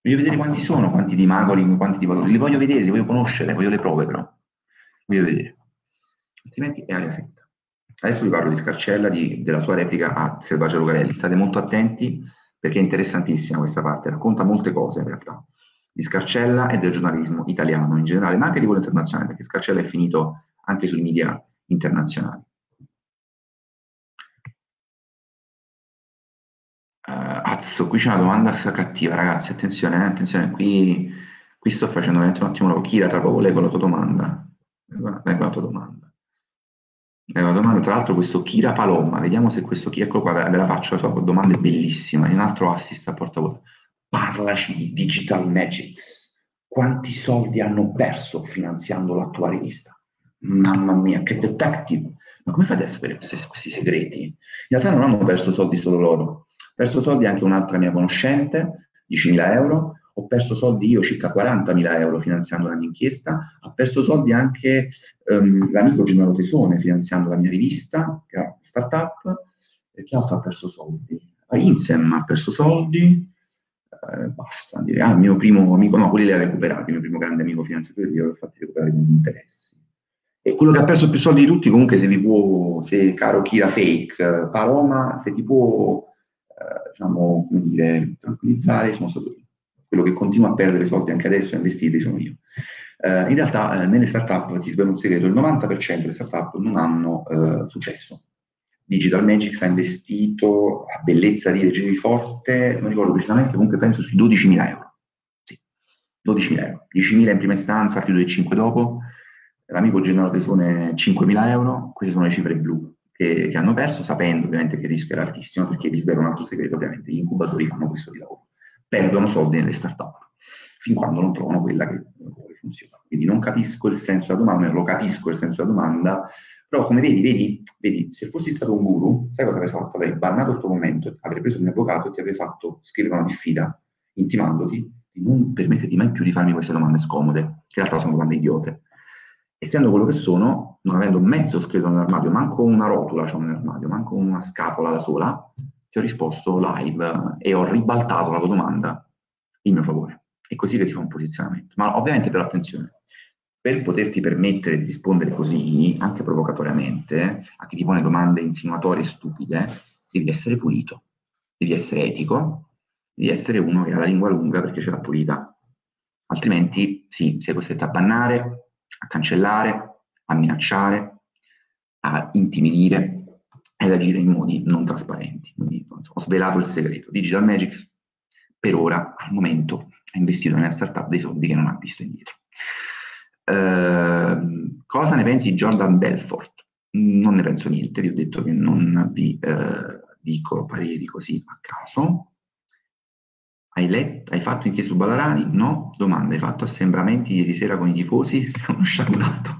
Voglio vedere quanti sono, quanti di Magoli, quanti di Valori. Li voglio vedere, li voglio conoscere, voglio le prove però. Voglio vedere. Altrimenti è aria fritta. Adesso vi parlo di Scarcella, di, della sua replica a Selvaggio Lucarelli. State molto attenti perché è interessantissima questa parte, racconta molte cose in realtà, di Scarcella e del giornalismo italiano in generale, ma anche di quello internazionale, perché Scarcella è finito anche sui media internazionali. Uh, azzo, qui c'è una domanda cattiva, ragazzi, attenzione, eh, attenzione, qui, qui sto facendo veramente un attimo, Kira, tra poco leggo la tua domanda. Leggo la tua domanda. È una domanda, tra l'altro, questo Kira Palomma, vediamo se questo chi, ecco qua, ve la faccio, la sua domanda è bellissima, è un altro assist a portavoce. Parlaci di Digital Magics. Quanti soldi hanno perso finanziando la tua rivista? Mamma mia, che detective! Ma come fate a sapere questi, segreti? In realtà non hanno perso soldi solo loro, ha perso soldi anche un'altra mia conoscente, 10.000 euro, ho perso soldi io, circa 40.000 euro finanziando la mia inchiesta, ha perso soldi anche um, l'amico Gennaro Tesone finanziando la mia rivista, che è una startup, e chi altro ha perso soldi? Insem ha perso soldi, eh, basta, dire, ah, il mio primo amico, no, quelli li ha recuperati, il mio primo grande amico finanziatore, io ho fatto recuperare gli interessi. E quello che ha perso più soldi di tutti, comunque, se vi può, se caro Kira Fake, Paloma, se ti può, eh, diciamo, come dire, tranquillizzare, sono stato io. Quello che continua a perdere soldi anche adesso a investire sono io. Uh, in realtà uh, nelle startup, ti svelo un segreto, il 90% delle startup non hanno successo. Digital Magics ha investito a bellezza di Regini Forte, non ricordo precisamente, comunque penso sui 12.000 euro. Sì, 12.000 euro. 10.000 in prima istanza, altri 2,5 dopo. L'amico Gennaro Tesone 5.000 euro, queste sono le cifre blu che, che, hanno perso, sapendo ovviamente che il rischio era altissimo, perché vi svelo un altro segreto, ovviamente gli incubatori fanno questo di lavoro. Perdono soldi nelle startup, fin quando non trovano quella che, che funziona. Quindi non capisco il senso della domanda, lo capisco il senso della domanda, però come vedi, vedi, vedi, se fossi stato un guru, sai cosa avrei fatto? Avrei bannato il tuo momento, avrei preso il mio avvocato e ti avrei fatto scrivere una diffida intimandoti di non permetterti mai più di farmi queste domande scomode, che in realtà sono domande idiote. Essendo quello che sono, non avendo mezzo scheletro nell'armadio, manco una rotula c'ho nell'armadio, manco una scapola da sola, ti ho risposto live e ho ribaltato la tua domanda in mio favore. È così che si fa un posizionamento. Ma ovviamente però attenzione, per poterti permettere di rispondere così, anche provocatoriamente, a chi ti pone domande insinuatorie e stupide, devi essere pulito, devi essere etico, devi essere uno che ha la lingua lunga perché ce l'ha pulita. Altrimenti, sì, sei costretto a bannare, a cancellare, a minacciare, a intimidire ed agire in modi non trasparenti. Quindi ho svelato il segreto. Digital Magics, per ora, al momento, ha investito nella startup dei soldi che non ha visto indietro. Ehm, cosa ne pensi di Jordan Belfort? Non ne penso niente, vi ho detto che non vi eh, dico pareri così a caso. Hai, letto, hai fatto inchieste su Ballarani? No. Domanda, hai fatto assembramenti ieri sera con i tifosi? Sei uno sciacquato?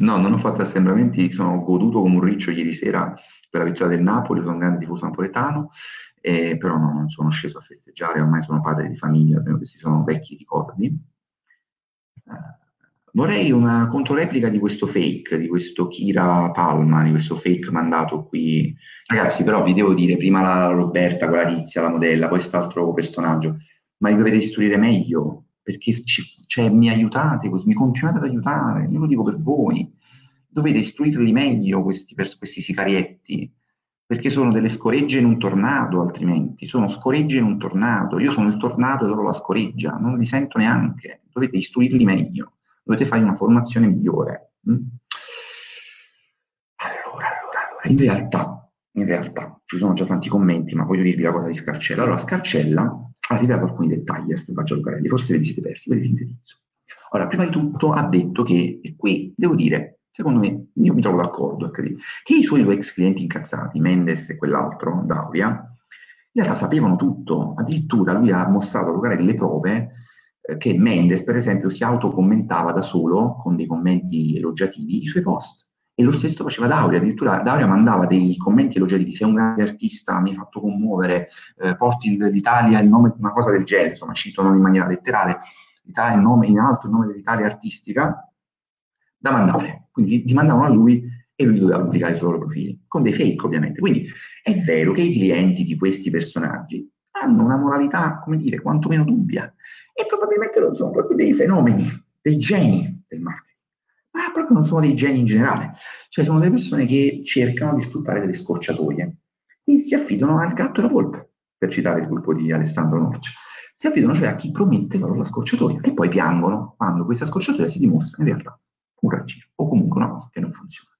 no, non ho fatto assembramenti, sono goduto come un riccio ieri sera per la vittoria del Napoli, sono un grande tifoso napoletano, eh, però no, non sono sceso a festeggiare, ormai sono padre di famiglia, questi sono vecchi ricordi. Eh, Vorrei una controreplica di questo fake, di questo Kira Palma, di questo fake mandato qui. Ragazzi, però vi devo dire, prima la Roberta, quella tizia, la modella, poi quest'altro personaggio, ma li dovete istruire meglio, perché ci, cioè, mi aiutate, mi continuate ad aiutare, io lo dico per voi. Dovete istruirli meglio questi, questi sicarietti, perché sono delle scoregge in un tornado, altrimenti. Sono scoregge in un tornado. Io sono il tornado e loro la scoreggia, non li sento neanche. Dovete istruirli meglio dovete fare una formazione migliore. Mm? Allora, allora, allora, in realtà, in realtà, ci sono già tanti commenti, ma voglio dirvi la cosa di Scarcella. Allora, Scarcella ha rivelato alcuni dettagli a Stefano Lucarelli, forse ve li siete persi, ve li sintetizzo. Allora, prima di tutto ha detto che, e qui devo dire, secondo me, io mi trovo d'accordo, che i suoi due ex clienti incazzati, Mendes e quell'altro, Dauria, in realtà sapevano tutto, addirittura lui ha mostrato a Lucarelli le prove che Mendes, per esempio, si autocommentava da solo, con dei commenti elogiativi, i suoi post. E lo stesso faceva Dauria, addirittura Dauria mandava dei commenti elogiativi, sei un grande artista, mi hai fatto commuovere, eh, porti d'Italia il nome, una cosa del genere, insomma, cito non in maniera letterale, il nome, in alto il nome dell'Italia artistica, da mandare. Quindi ti mandavano a lui e lui doveva pubblicare i suoi profili, con dei fake ovviamente. Quindi è vero che i clienti di questi personaggi hanno una moralità, come dire, quantomeno dubbia e probabilmente non sono proprio dei fenomeni, dei geni del marketing, ma proprio non sono dei geni in generale, cioè sono delle persone che cercano di sfruttare delle scorciatoie e si affidano al gatto e alla volpe, per citare il gruppo di Alessandro Norcia. Si affidano cioè a chi promette loro la scorciatoia e poi piangono quando questa scorciatoia si dimostra in realtà un raggiro o comunque una cosa che non funziona.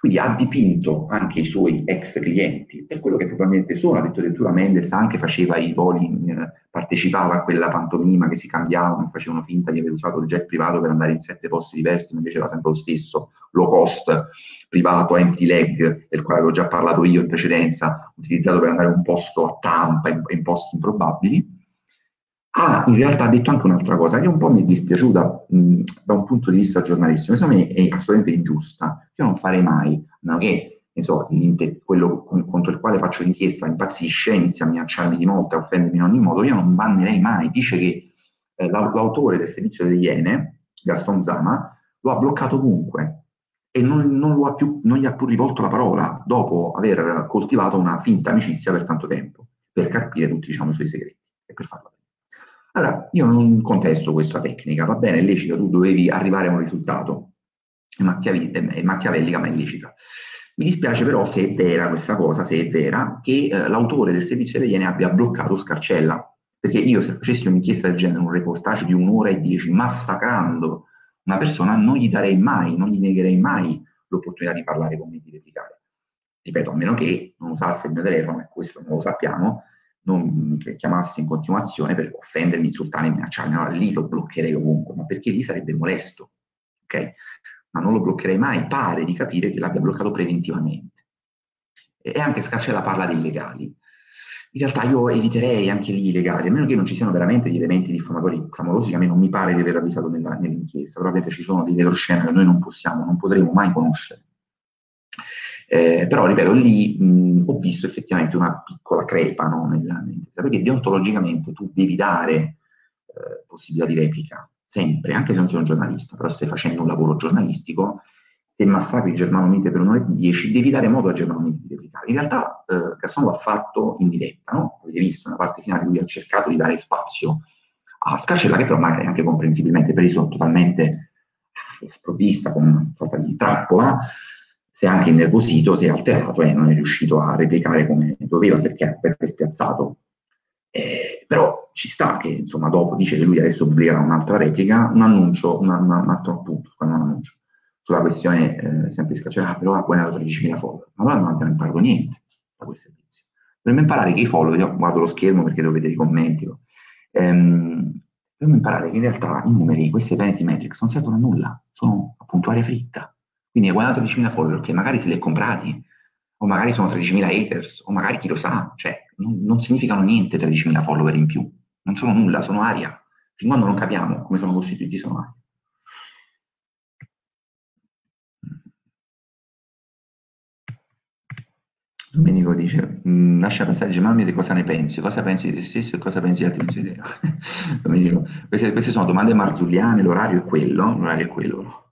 Quindi ha dipinto anche i suoi ex clienti. Per quello che probabilmente sono, ha detto addirittura Mendes anche faceva i voli, eh, partecipava a quella pantomima che si cambiavano, facevano finta di aver usato il jet privato per andare in sette posti diversi, ma invece era sempre lo stesso, low cost, privato, empty leg, del quale avevo già parlato io in precedenza, utilizzato per andare in un posto a Tampa, in, in posti improbabili ha in realtà detto anche un'altra cosa che un po' mi è dispiaciuta mh, da un punto di vista giornalistico, secondo me è assolutamente ingiusta. Io non farei mai, no, che ne so, quello contro il quale faccio l'inchiesta impazzisce, inizia a minacciarmi di molto, a offendermi in ogni modo, io non bannerei mai, dice che eh, l'autore del servizio delle Iene, Gaston Zama, lo ha bloccato ovunque e non, non, più, non, gli ha più rivolto la parola dopo aver coltivato una finta amicizia per tanto tempo, per capire tutti diciamo, i suoi segreti e per farlo. Allora, io non contesto questa tecnica, va bene, è lecita, tu dovevi arrivare a un risultato, è, è machiavellica ma è illecita. Mi dispiace però se è vera questa cosa, se è vera, che eh, l'autore del servizio delle Iene abbia bloccato Scarcella, perché io se facessi un'inchiesta del genere, un reportage di un'ora e dieci, massacrando una persona, non gli darei mai, non gli negherei mai l'opportunità di parlare con me, di replicare. Ripeto, a meno che non usasse il mio telefono, e questo non lo sappiamo, non chiamasse in continuazione per offendermi, insultarmi, minacciarmi, allora lì lo bloccherei ovunque, ma perché lì sarebbe molesto, ok? Ma non lo bloccherei mai, pare di capire che l'abbia bloccato preventivamente. E anche Scarcella parla dei legali in realtà io eviterei anche lì i legali, a meno che non ci siano veramente degli elementi diffamatori clamorosi che a me non mi pare di aver avvisato nella, nell'inchiesta, però ovviamente ci sono dei retroscena che noi non possiamo, non potremo mai conoscere. Eh, però ripeto, lì mh, ho visto effettivamente una piccola crepa no, nella, perché deontologicamente tu devi dare eh, possibilità di replica, sempre, anche se non sei un giornalista, però stai facendo un lavoro giornalistico, se massacri Germano Mite per un'ora e dieci, devi dare modo a Germano Mite di replicare. In realtà eh, Casson l'ha fatto in diretta, no? Avete visto, nella parte finale lui ha cercato di dare spazio a Scarcella, che però magari anche comprensibilmente preso totalmente eh, sprovvista, con una sorta di trappola, si è anche innervosito, si è alterato e non è riuscito a replicare come doveva perché, perché è spiazzato. Eh, però ci sta che, insomma, dopo dice che lui adesso pubblicherà un'altra replica, un annuncio, un, un altro appunto, un annuncio sulla questione eh, sempre scacciata, ah, però ha guadagnato 13.000 follower. Ma allora non abbiamo imparato niente da quel servizio. Dovremmo imparare che i follower, io guardo lo schermo perché devo vedere i commenti, ehm, dobbiamo imparare che in realtà i numeri, queste vanity metrics, non servono a nulla, sono appunto aria fritta. Quindi hai guadagnato 13.000 follower che magari se li hai comprati, o magari sono 13.000 haters, o magari chi lo sa, cioè non, non significano niente 13.000 follower in più, non sono nulla, sono aria. Fin quando non capiamo come sono costituiti, sono aria. Domenico dice, mm, lascia passare, dice, mamma di cosa ne pensi? Cosa pensi di te stesso e cosa pensi di altri? Domenico, queste, queste, sono domande marzulliane, l'orario è quello, l'orario è quello.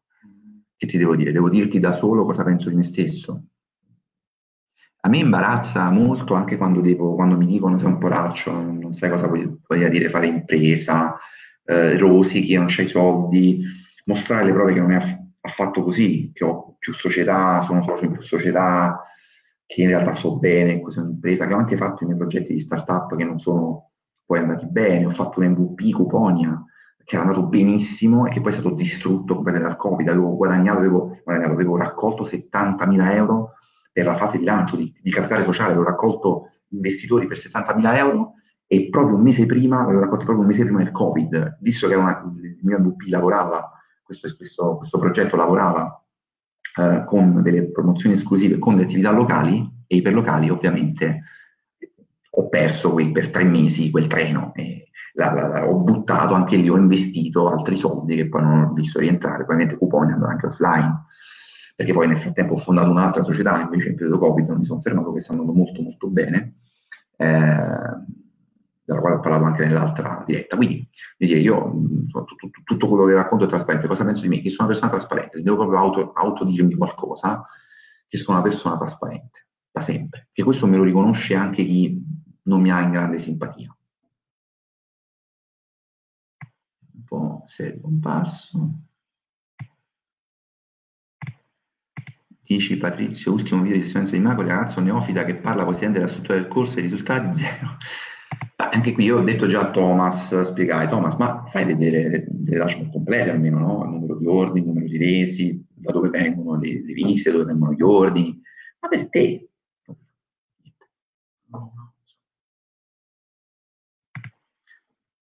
Che ti devo dire? Devo dirti da solo cosa penso di me stesso. A me imbarazza molto anche quando, devo, quando mi dicono sei un poraccio, non sai cosa voglia dire fare impresa, eh, rosichi, non c'hai soldi, mostrare le prove che non è affatto così, che ho più società, sono socio in più società, che in realtà so bene in questa impresa, che ho anche fatto i miei progetti di startup che non sono poi andati bene, ho fatto un MVP Cuponia che era andato benissimo e che poi è stato distrutto completamente dal Covid, avevo guadagnato, avevo, guadagnato, avevo raccolto 70.000 euro per la fase di lancio di, di capitale sociale, avevo raccolto investitori per 70.000 euro e proprio un mese prima, avevo raccolto proprio un mese prima del Covid, visto che una, il mio MVP lavorava, questo, questo, questo progetto lavorava eh, con delle promozioni esclusive con le attività locali e iperlocali ovviamente ho perso quei, per tre mesi quel treno e la, la, ho buttato anche lì, ho investito altri soldi che poi non ho visto rientrare, probabilmente cuponi andano anche offline perché poi nel frattempo ho fondato un'altra società invece in periodo Covid non mi sono fermato che sta andando molto molto bene eh, della quale ho parlato anche nell'altra diretta. Quindi, io tutto, tutto, quello che racconto è trasparente. Cosa penso di me? Che sono una persona trasparente, se devo proprio auto, autodirmi qualcosa, che sono una persona trasparente, da sempre. Che questo me lo riconosce anche chi non mi ha in grande simpatia. Po' se è comparso. Dici Patrizio, ultimo video di esperienza di Mago, ragazzo neofita che parla così della struttura del corso e risultati zero. Anche qui io ho detto già a Thomas, spiegare, Thomas, ma fai vedere delle dashboard complete almeno, no? Il numero di ordini, il numero di resi, da dove vengono le, le visite, dove vengono gli ordini, ma per te.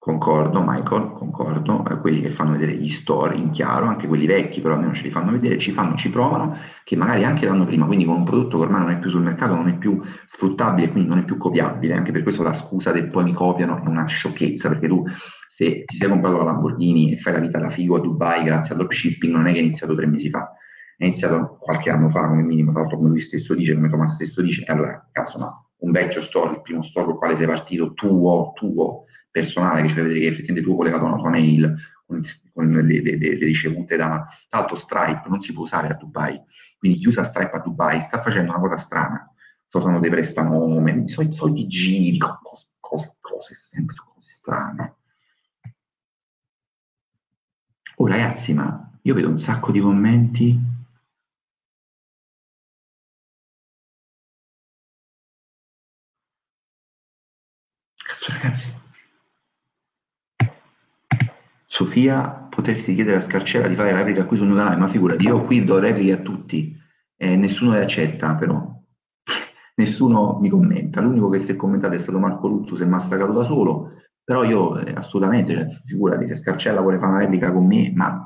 Concordo, Michael, concordo, eh, quelli che fanno vedere gli store in chiaro, anche quelli vecchi però almeno ce li fanno vedere, ci fanno, ci provano, che magari anche l'anno prima, quindi con un prodotto che ormai non è più sul mercato, non è più sfruttabile, quindi non è più copiabile, anche per questo la scusa del poi mi copiano è una sciocchezza, perché tu se ti sei comprato la Lamborghini e fai la vita da figo a Dubai grazie al dropshipping, non è che è iniziato tre mesi fa, è iniziato qualche anno fa come minimo, tra l'altro come lui stesso dice, come Thomas stesso dice, e allora, cazzo, ma un vecchio store, il primo store con il quale sei partito, tuo, tuo, personale che ci fa vedere che effettivamente tu hai collegato una tua mail con, con le, le, le, ricevute da... L'altro Stripe non si può usare a Dubai, quindi chi usa Stripe a Dubai sta facendo una cosa strana, sto usando dei prestanome, soliti, soliti giri, cose, cose, cose, sempre cose strane. Oh ragazzi, ma io vedo un sacco di commenti. Ragazzi. Sofia, potresti chiedere a Scarcella di fare replica qui mio canale, ma figurati, io qui do repliche a tutti, eh, nessuno le accetta però, nessuno mi commenta, l'unico che si è commentato è stato Marco Luzzo, si è massacrato da solo, però io eh, assolutamente, cioè, figurati, se Scarcella vuole fare una replica con me, ma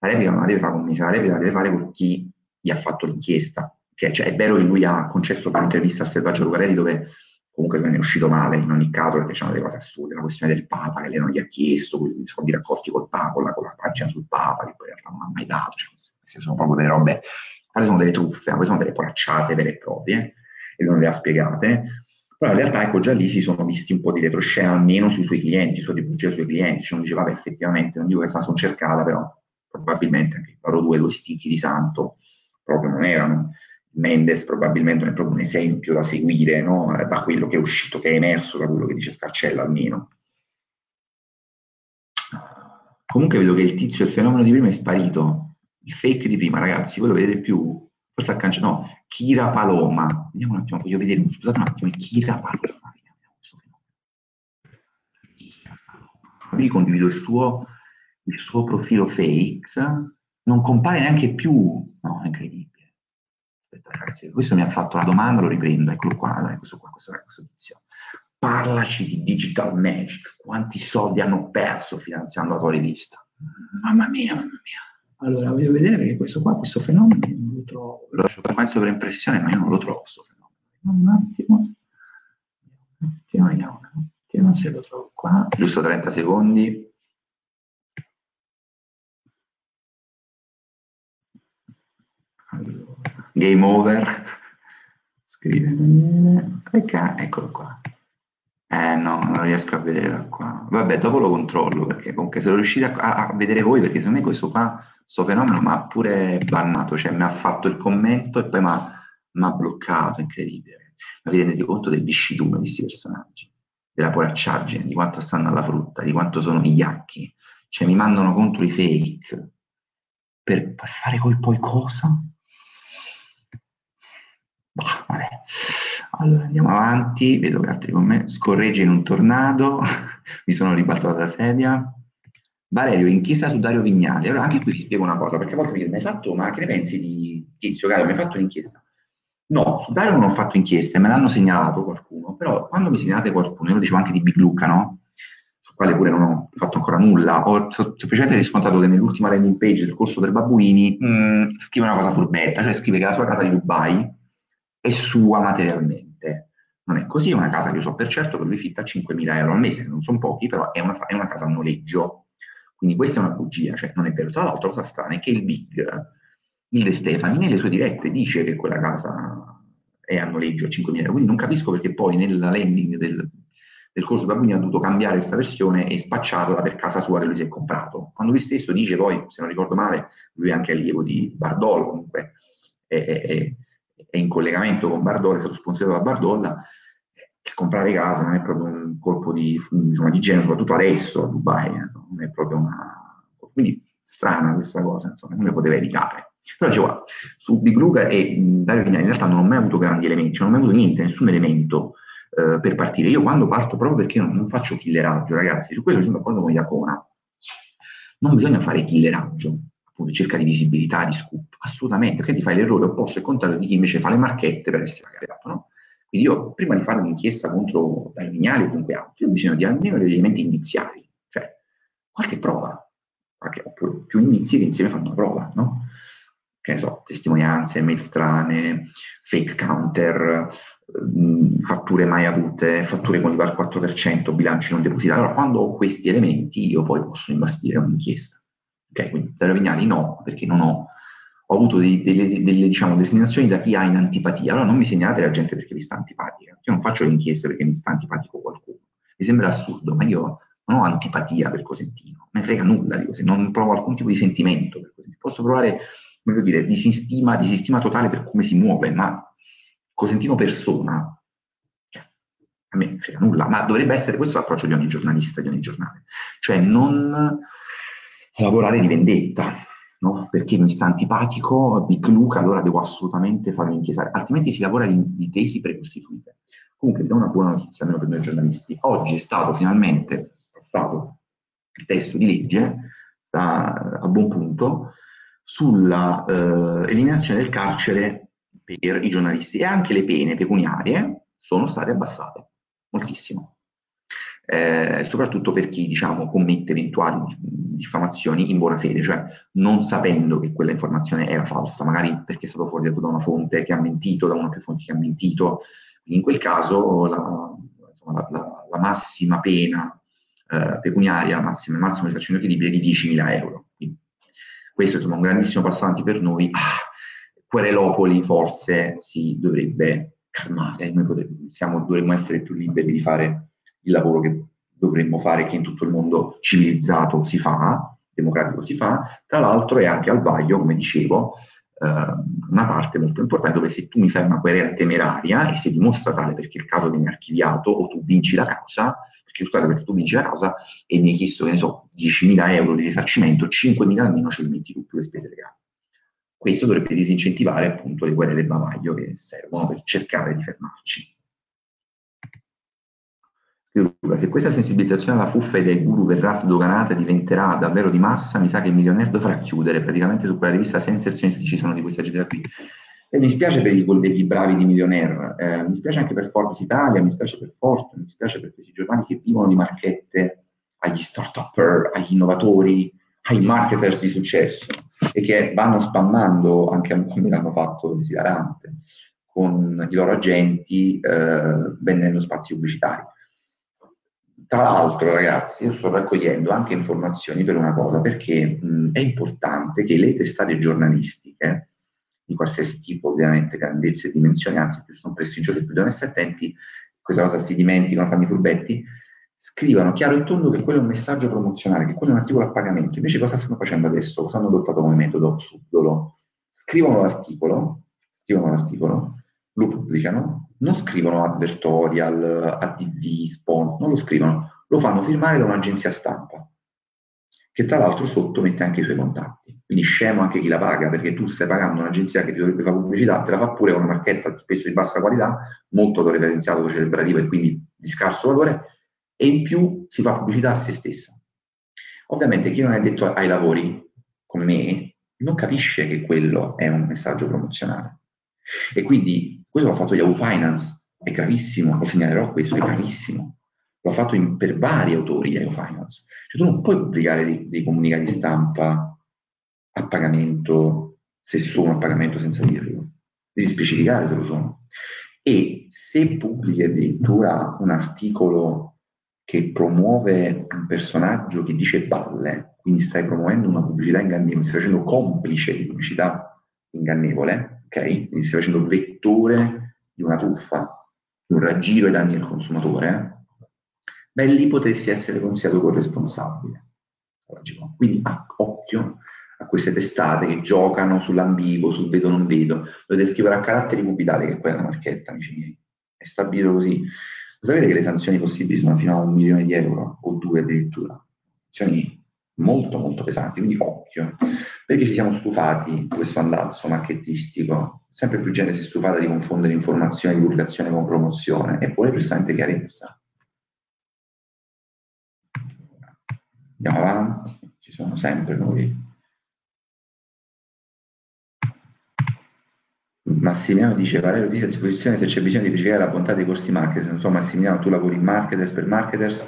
la replica non la deve fare con me, cioè la replica la deve fare con chi gli ha fatto l'inchiesta. Che, cioè, è vero che lui ha concesso un'intervista al Selvaggio Lucarelli dove comunque se ne è uscito male in ogni caso perché c'erano delle cose assurde, la questione del Papa che lei non gli ha chiesto, i soldi raccolti col Papa, con la, con la pagina sul Papa che poi in realtà non ha mai dato, cioè, sono proprio delle robe, quelle sono delle truffe, poi sono delle poracciate vere e proprie e non le ha spiegate, però in realtà ecco già lì si sono visti un po' di retroscena almeno sui suoi clienti, su di bugie sui clienti, cioè non diceva che effettivamente, non dico che sta cercata, però probabilmente anche loro due, due sticchi di santo proprio non erano. Mendes probabilmente non è proprio un esempio da seguire no? da quello che è uscito, che è emerso da quello che dice Scarcella almeno. Comunque vedo che il tizio, il fenomeno di prima è sparito, il fake di prima, ragazzi, voi lo vedete più, forse ha cancellato, no, Kira Paloma, vediamo un attimo, voglio vedere, scusate un attimo, è Kira Paloma. Qui condivido il suo, il suo profilo fake, non compare neanche più, no, è incredibile ragazzi, questo mi ha fatto la domanda, lo riprendo, eccolo qua, dai, questo qua, questo, questo tizio. Parlaci di Digital Magic, quanti soldi hanno perso finanziando la tua rivista? Mamma mia, mamma mia. Allora, voglio vedere perché questo qua, questo fenomeno, non lo trovo. Lo lascio per mai sovraimpressione, ma io non lo trovo questo fenomeno. Un attimo. Un attimo, vediamo un attimo se lo trovo qua. Giusto 30 secondi. Allora game over, scrive Daniele, clicca, eccolo qua. Eh no, non riesco a vedere da qua. Vabbè, dopo lo controllo, perché comunque se lo riuscite a, a vedere voi, perché secondo me questo qua, questo fenomeno mi ha pure bannato, cioè mi ha fatto il commento e poi mi ha bloccato, incredibile. Ma vi rendete conto del viscidume di questi personaggi, della poracciaggine, di quanto stanno alla frutta, di quanto sono vigliacchi. Cioè mi mandano contro i fake per, per fare poi cosa? Bah. Allora andiamo avanti, vedo che altri con me. Scorregge in un tornado, mi sono ribaltato dalla sedia. Valerio, inchiesta su Dario Vignali. Allora anche qui vi spiego una cosa, perché a volte mi mi hai fatto, ma che ne pensi di Tizio Gaio, mi hai fatto un'inchiesta? No, su Dario non ho fatto inchieste, me l'hanno segnalato qualcuno, però quando mi segnalate qualcuno, io lo dicevo anche di Big Luca, no? Su quale pure non ho fatto ancora nulla, ho semplicemente riscontrato che nell'ultima landing page del corso per Babbuini mh, mm, scrive una cosa furbetta, cioè scrive che la sua casa di Dubai è sua materialmente. Non è così, è una casa che io so per certo che lui fitta 5.000 euro al mese, non sono pochi, però è una, è una, casa a noleggio. Quindi questa è una bugia, cioè non è vero. Tra l'altro, la cosa strana è che il Big, il De Stefani, nelle sue dirette dice che quella casa è a noleggio a 5.000 euro, quindi non capisco perché poi nella landing del, del corso Babuni ha dovuto cambiare questa versione e spacciarla per casa sua che lui si è comprato. Quando lui stesso dice poi, se non ricordo male, lui è anche allievo di Bardolo, comunque, è, è, è in collegamento con Bardolla, è stato sponsorato da Bardolla, che comprare casa non è proprio un colpo di, insomma, di genere, soprattutto adesso a Dubai, eh, non è proprio una... Quindi strana questa cosa, insomma, le poteva evitare. Però dicevo, su Big Luca e Dario Vignali in realtà non ho mai avuto grandi elementi, cioè non ho mai avuto niente, nessun elemento eh, per partire. Io quando parto, proprio perché non, non faccio killeraggio, ragazzi, su questo sono d'accordo con Iacona, non bisogna fare killeraggio, appunto cerca di visibilità, di scoop, assolutamente, perché ti fai l'errore opposto e contrario di chi invece fa le marchette per essere pagato, no? Quindi io, prima di fare un'inchiesta contro Dario Vignali o comunque altri, ho bisogno di almeno degli elementi iniziali, cioè qualche prova, qualche, oppure più indizi che insieme fanno una prova, no? Che ne so, testimonianze, mail strane, fake counter, fatture mai avute, fatture con al 4%, bilanci non depositati. Allora, quando ho questi elementi, io poi posso imbastire un'inchiesta. Ok, quindi Dario Vignali no, perché non ho, ho avuto dei, delle, delle, diciamo, delle segnalazioni da chi ha in antipatia. Allora non mi segnalate la gente perché vi sta antipatica. Io non faccio le inchieste perché mi sta antipatico qualcuno. mi sembra assurdo, ma io non ho antipatia per Cosentino, me ne frega nulla di Cosentino, non provo alcun tipo di sentimento per Cosentino. Posso provare, voglio dire, disistima, disistima totale per come si muove, ma Cosentino persona, cioè, a me frega nulla, ma dovrebbe essere questo l'approccio di ogni giornalista, di ogni giornale, cioè non lavorare di vendetta, no? perché mi sta antipatico Big Luca, allora devo assolutamente farlo inchiesare, altrimenti si lavora di, di tesi precostituite. Comunque do una buona notizia, almeno per noi giornalisti. Oggi è stato finalmente passato il testo di legge, sta a buon punto, sulla eh, eliminazione del carcere per i giornalisti e anche le pene pecuniarie sono state abbassate moltissimo. Eh, soprattutto per chi diciamo, commette eventuali diffamazioni in buona fede, cioè non sapendo che quella informazione era falsa, magari perché è stato fornito da una fonte che ha mentito, da una o più fonti che ha mentito. in quel caso la, insomma, la, la, la massima pena eh, pecuniaria, massima, massimo risarcimento credibile di 10.000 euro. Quindi, questo insomma, è un grandissimo passo avanti per noi. Ah, Querelopoli forse si dovrebbe calmare, noi potremmo, siamo, dovremmo essere più liberi di fare il lavoro che dovremmo fare, che in tutto il mondo civilizzato si fa, democratico si fa, tra l'altro è anche al vaglio, come dicevo, eh, una parte molto importante dove se tu mi fai una querela temeraria e si dimostra tale perché il caso viene archiviato o tu vinci la causa, perché scusate perché tu vinci la causa e mi hai chiesto, che ne so, 10.000 euro di risarcimento, 5.000 almeno ce li metti tu, le spese legali. Questo dovrebbe disincentivare appunto le guerre del bavaglio che servono per cercare di fermarci. Se questa sensibilizzazione alla fuffa e dei guru verrà sdoganata e diventerà davvero di massa, mi sa che il milionario dovrà chiudere. Praticamente su quella rivista senza inserzioni ci sono di questa gente qui. E mi spiace per i colleghi bravi di Millionaire, eh, mi spiace anche per Forbes Italia, mi spiace per Forte, mi spiace per questi giornali che vivono di marchette agli start-upper, agli innovatori, ai marketers di successo e che vanno spammando, anche come l'hanno fatto desiderante, con i loro agenti eh, vendendo spazi pubblicitari. Tra l'altro, ragazzi, io sto raccogliendo anche informazioni per una cosa, perché mh, è importante che le testate giornalistiche, di qualsiasi tipo, ovviamente, grandezza e dimensioni, anzi più sono prestigiose, più devono essere attenti, questa cosa si dimenticano, fanno i furbetti, scrivano chiaro e tondo che quello è un messaggio promozionale, che quello è un articolo a pagamento. Invece cosa stanno facendo adesso? Cosa hanno adottato come metodo subdolo? Scrivono l'articolo, scrivono l'articolo, lo pubblicano, non scrivono advertorial, ATV, spawn, non lo scrivono, lo fanno firmare da un'agenzia stampa, che tra l'altro sotto mette anche i suoi contatti. Quindi scemo anche chi la paga, perché tu stai pagando un'agenzia che ti dovrebbe fare pubblicità, te la fa pure con una marchetta spesso di bassa qualità, molto autoreferenziato, celebrativo e quindi di scarso valore, e in più si fa pubblicità a se stessa. Ovviamente chi non è detto ai lavori, come me, non capisce che quello è un messaggio promozionale. E quindi questo l'ha fatto Yahoo Finance, è gravissimo, lo segnalerò questo, è gravissimo. L'ho fatto in, per vari autori Yahoo Finance. Cioè, tu non puoi pubblicare dei, dei comunicati stampa a pagamento, se sono a pagamento senza dirlo. Devi specificare se lo sono. E se pubblichi addirittura un articolo che promuove un personaggio che dice balle, quindi stai promuovendo una pubblicità ingannevole, stai facendo complice di pubblicità ingannevole, ok? Quindi stai facendo vettore di una truffa, di un raggiro ai danni del consumatore, beh, lì potresti essere considerato corresponsabile. Quindi ah, occhio a queste testate che giocano sull'ambiguo, sul vedo non vedo, dovete scrivere a caratteri cubitali, che è quella marchetta, amici miei. È stabilito così. Sapete che le sanzioni possibili sono fino a un milione di euro o due addirittura? Sanzioni molto molto pesanti, quindi occhio, perché ci siamo stufati di questo andazzo marketistico, sempre più gente si è stufata di confondere informazione divulgazione con promozione. E poi giustamente chiarezza. Andiamo avanti, ci sono sempre nuovi Massimiliano dice Valerio dice a disposizione se c'è bisogno di verificare la bontà dei corsi marketers. So Massimiliano tu lavori in marketers per marketers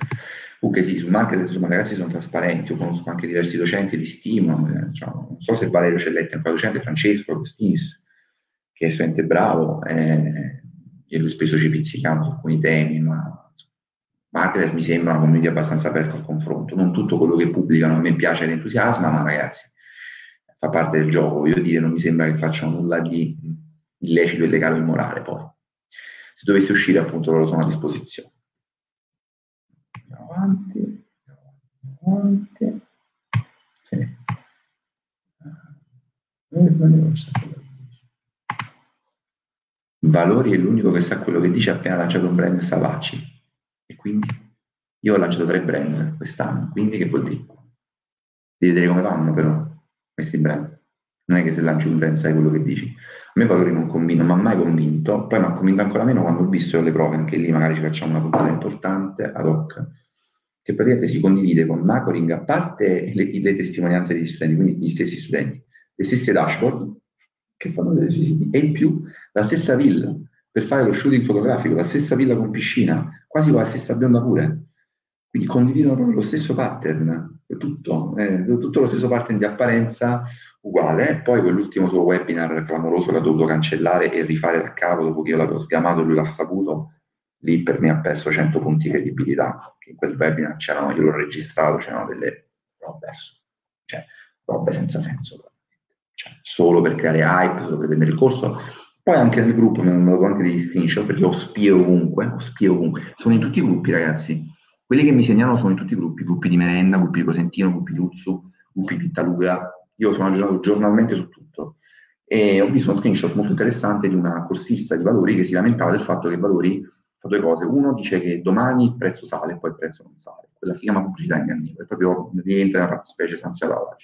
sì su marketers insomma ragazzi sono trasparenti io conosco anche diversi docenti di stimo cioè, non so se Valerio Celletti è ancora docente Francesco Agostinis che è studente bravo eh, e lui spesso ci pizzichiamo su alcuni temi ma marketers mi sembra una comunità abbastanza aperta al confronto non tutto quello che pubblicano a me piace ed ma ragazzi fa parte del gioco voglio dire non mi sembra che facciano nulla di illecito, illegale o immorale poi. Se dovesse uscire appunto loro sono a disposizione. Avanti, avanti. Sì. Valori è l'unico che sa quello che dice appena lanciato un brand Savaci. E quindi io ho lanciato tre brand quest'anno, quindi che vuol dire? Devi vedere come vanno però questi brand. Non è che se lanci un brand sai quello che dici. A me valori non mi ha mai convinto, poi mi ha convinto ancora meno quando ho visto le prove, anche lì magari ci facciamo una puntata importante ad hoc, che praticamente si condivide con Macoring, a parte le, le testimonianze degli studenti, quindi gli stessi studenti, le stesse dashboard che fanno vedere sui siti, e in più la stessa villa per fare lo shooting fotografico, la stessa villa con piscina, quasi con la stessa bionda pure. Quindi condividono proprio lo stesso pattern, tutto, eh, tutto lo stesso pattern di apparenza uguale. Poi quell'ultimo suo webinar clamoroso che ha dovuto cancellare e rifare da capo dopo che io l'avevo sgamato e lui l'ha saputo, lì per me ha perso 100 punti di credibilità. In quel webinar c'erano, io l'ho registrato, c'erano delle robe, cioè, robe senza senso cioè, solo per creare hype, solo per vendere il corso. Poi anche nel gruppo mi hanno dato anche degli screenshot perché ho spie ovunque, ho spie ovunque. Sono in tutti i gruppi, ragazzi. Quelli che mi segnalano sono in tutti i gruppi, gruppi di merenda, gruppi di Cosentino, gruppi di Uzzu, gruppi di Pittaluga. Io sono aggiornato giornalmente su tutto. E ho visto uno screenshot molto interessante di una corsista di valori che si lamentava del fatto che valori fa due cose. Uno dice che domani il prezzo sale e poi il prezzo non sale. Quella si chiama pubblicità ingannevole, proprio rientra nella fattispecie sanzionata